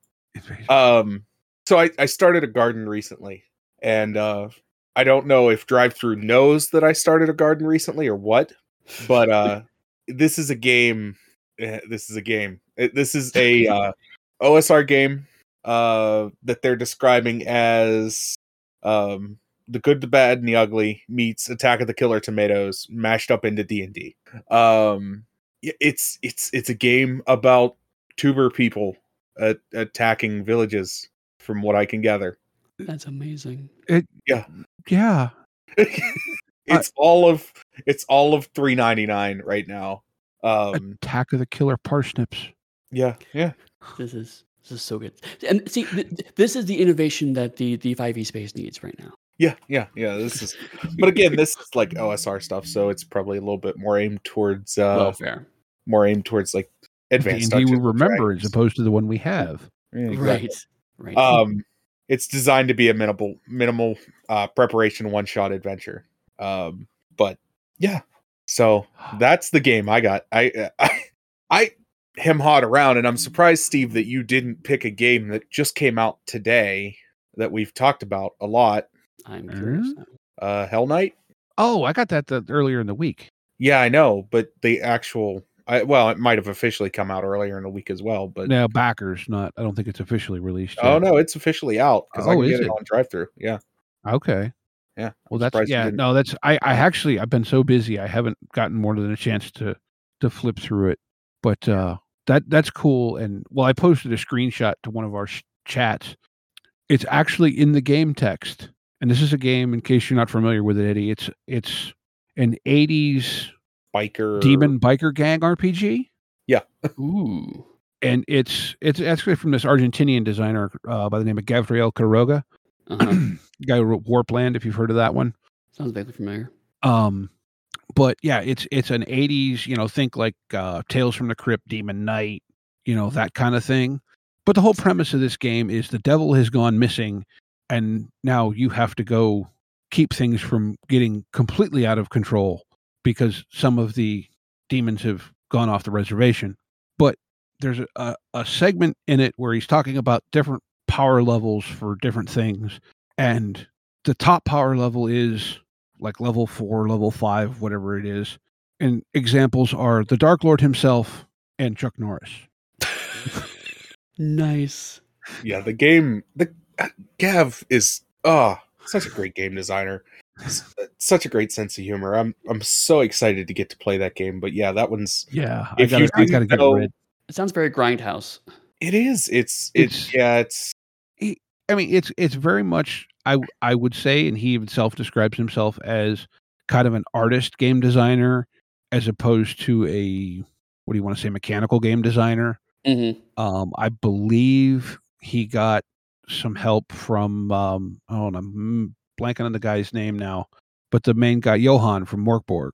Um, so I, I started a garden recently, and uh, I don't know if Drive Through knows that I started a garden recently or what, but uh, this is a game. eh, This is a game. This is a uh, OSR game uh, that they're describing as um, the good, the bad, and the ugly meets Attack of the Killer Tomatoes mashed up into D and D. Um, y- it's it's it's a game about tuber people at, attacking villages from what i can gather That's amazing. It, yeah, yeah. it's all of it's all of 399 right now um Attack of the Killer Parsnips. yeah yeah This is this is so good. And see, th- th- this is the innovation that the the 5e space needs right now. yeah yeah yeah this is but again this is like osr stuff so it's probably a little bit more aimed towards uh well, fair. more aimed towards like advanced D&D we Dungeons and remember as opposed to the one we have. Yeah, exactly. Right. Right. um it's designed to be a minimal minimal uh preparation one shot adventure um but yeah so that's the game i got i i, I him hawed around and i'm surprised steve that you didn't pick a game that just came out today that we've talked about a lot I'm curious. Mhm. uh hell knight Oh, I got that the, earlier in the week. yeah i know but the actual I, well it might have officially come out earlier in the week as well but Now backers, not. I don't think it's officially released. oh no it's officially out because i Oh, can is get it it? on drive through yeah Okay. Yeah, Well, that's surprised you yeah. No, that's I. I actually I've been so busy I haven't gotten more than a chance to to flip through it. But uh that that's cool. And well, I posted a screenshot to one of our sh- chats. It's actually in the game text, and this is a game. In case you're not familiar with it, Eddie, it's it's an '80s biker demon biker gang RPG. Yeah. Ooh. and it's it's actually from this Argentinian designer uh, by the name of Gabriel Quiroga, Uh-huh. guy who wrote Warpland. If you've heard of that one, Sounds vaguely familiar. um, but yeah, it's it's an '80s, you know, think like uh, Tales from the Crypt, Demon Knight, you know, that kind of thing. But the whole premise of this game is the devil has gone missing, and now you have to go keep things from getting completely out of control because some of the demons have gone off the reservation. But there's a, a, segment in it where he's talking about different power levels for different things. And the top power level is like level four, level five, whatever it is. And examples are the Dark Lord himself and Chuck Norris. Nice. yeah the game the uh, gav is oh such a great game designer S- uh, such a great sense of humor i'm i'm so excited to get to play that game but yeah that one's Yeah, If I you gotta, I gotta get know- it read. It sounds very grindhouse. it is it's it's, It's- yeah it's I mean, it's it's very much I w- I would say, and he himself describes himself as kind of an artist game designer, as opposed to a what do you want to say, mechanical game designer. Mm-hmm. Um, I believe he got some help from um, oh, and I'm blanking on the guy's name now, but the main guy Johan from Morkborg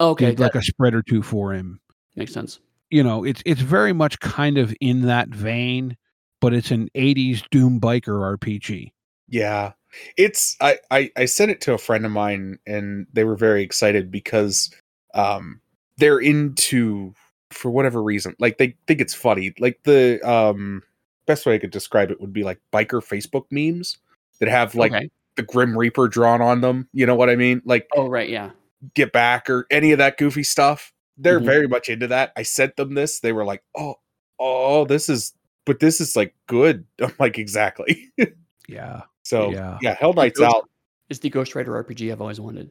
Okay, did like that a spread or two for him. makes sense. You know, it's it's very much kind of in that vein, but it's an '80s Doom biker RPG. yeah it's I, I I sent it to a friend of mine and they were very excited because um they're into for whatever reason like they think it's funny like the um best way I could describe it would be like biker Facebook memes that have like okay. the Grim Reaper drawn on them. You know what I mean? Like Oh right, yeah. Get Back or any of that goofy stuff. They're Mhm. very much into that. I sent them this. They were like, "Oh, oh, this is, but this is like good." I'm like, exactly. Yeah. So Yeah. yeah, Hell Knight's Ghost- out. It's the Ghost Rider RPG I've always wanted.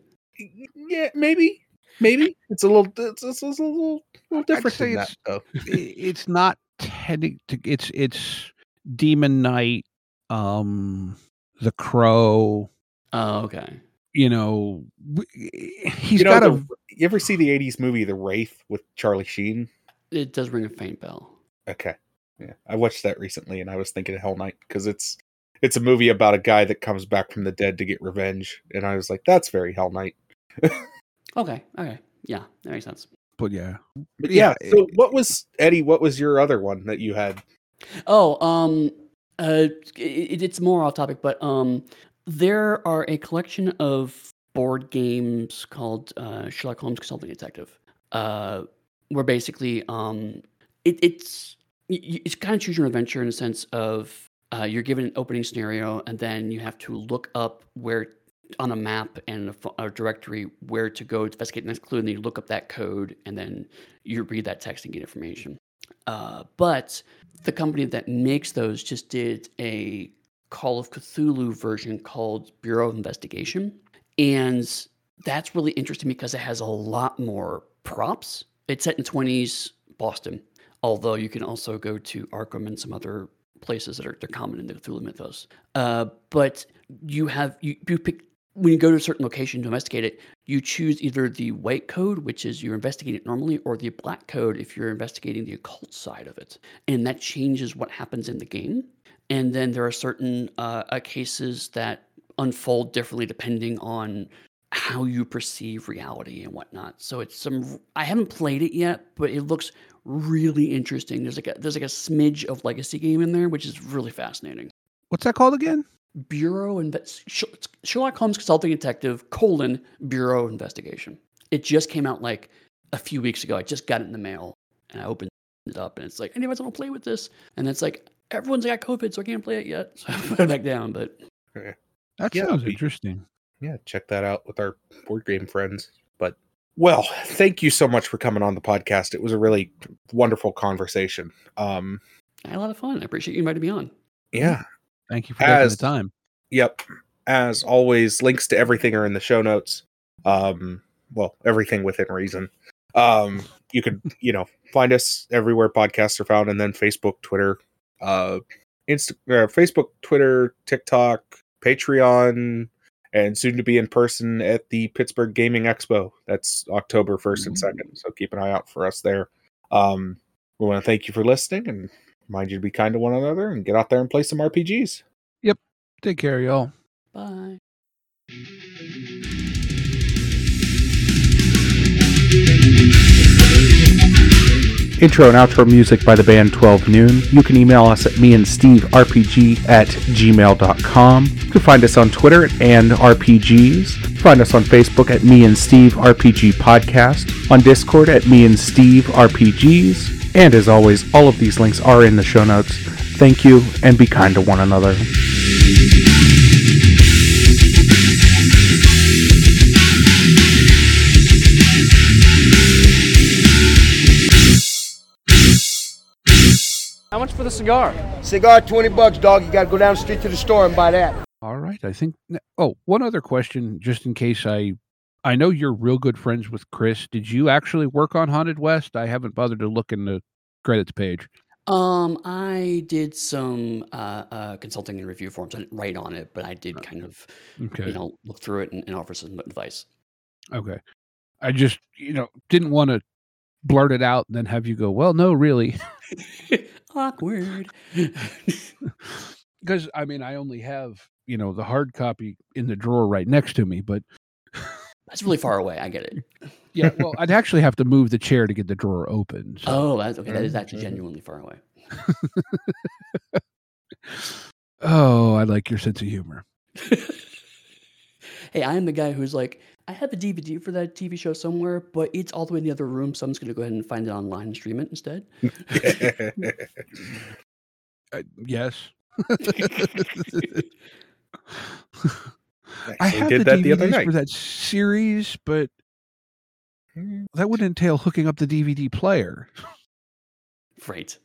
Yeah, maybe, maybe it's a little, it's, it's, it's a little, little different say than that. it's- Though. It's not tending to it's it's demon knight um the crow Oh, okay. you know w- he's you know, got a you ever see the '80s movie The Wraith with Charlie Sheen? It does ring a faint bell. Okay. Yeah. I watched that recently and I was thinking of Hell Knight because it's it's a movie about a guy that comes back from the dead to get revenge. And I was like, that's very Hell Knight. Okay, okay. Yeah, that makes sense. but yeah But Yeah, yeah, so what was Eddie, what was your other one that you had? Oh, um, uh, it, it's more off topic, but um, there are a collection of board games called uh, Sherlock Holmes Consulting Detective, uh, where basically um, it, it's y- y- it's kind of choose your own adventure in the sense of uh, you're given an opening scenario and then you have to look up where on a map and a, a directory where to go to investigate the next clue, and then you look up that code and then you read that text and get information. Uh, but the company that makes those just did a Call of Cthulhu version called Bureau of Investigation. And that's really interesting because it has a lot more props. It's set in 20s Boston, although you can also go to Arkham and some other places that are they're common in the Cthulhu mythos. Uh, but you have you, you pick when you go to a certain location to investigate it, you choose either the white code, which is you're investigating it normally, or the black code if you're investigating the occult side of it. And that changes what happens in the game. And then there are certain uh, uh, cases that unfold differently depending on how you perceive reality and whatnot. So it's some I haven't played it yet, but it looks really interesting. There's like a there's like a smidge of legacy game in there, which is really fascinating. what's that called again Bureau Invest Sherlock Holmes Consulting Detective colon Bureau Investigation. It just came out like a few weeks ago. I just got it in the mail and I opened it up and it's like, anybody want to play with this? And it's like everyone's got COVID, so I can't play it yet. So I put it back down. But that Yeah, sounds interesting Yeah, check that out with our board game friends. But well, thank you so much for coming on the podcast. It was a really wonderful conversation. Um, I had a lot of fun. I appreciate you inviting me on. yeah, thank you for taking the time Yep. As always, links to everything are in the show notes. Um, well, everything within reason. Um, you could, you know, find us everywhere podcasts are found, and then Facebook, Twitter, uh, Insta, uh, Facebook, Twitter, TikTok, Patreon, and soon to be in person at the Pittsburgh Gaming Expo. That's October first and second. So keep an eye out for us there. Um, we want to thank you for listening and remind you to be kind to one another and get out there and play some RPGs. Yep. Take care y'all Bye. Intro and outro music by the band 12 Noon. You can email us at me and Steve RPG at gmail.com. You can find us on Twitter at and RPGs. Find us on Facebook at me and Steve RPG Podcast. On Discord at me and Steve RPGs. And as always, all of these links are in the show notes. Thank you and be kind to one another. How much the cigar? Cigar, 20 bucks, dog. You gotta go down the street to the store and buy that. all right i think oh one other question just in case i i know you're real good friends with chris did you actually work on haunted west i haven't bothered to look in the credits page Um, I did some uh, uh, consulting and review forms. I didn't write on it, but I did kind of, okay you know, look through it and, and offer some advice. Okay. I just, you know, didn't want to blurt it out and then have you go, well, no, really. Awkward. Because, I mean, I only have, you know, the hard copy in the drawer right next to me. But That's really far away. I get it. yeah, well, I'd actually have to move the chair to get the drawer open. So. Oh, that's okay. That is actually Mhm. genuinely far away. Oh, I like your sense of humor. hey, I am the guy who's like, I have a DVD for that TV show somewhere, but it's all the way in the other room, so I'm just going to go ahead and find it online and stream it instead. Uh, yes. I I have did the that the other night. for that series, but Mm, that would entail hooking up the DVD player. right.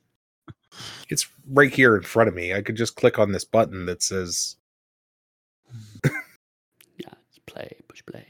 It's right here in front of me. I could just click on this button that says Yeah, it's play, play.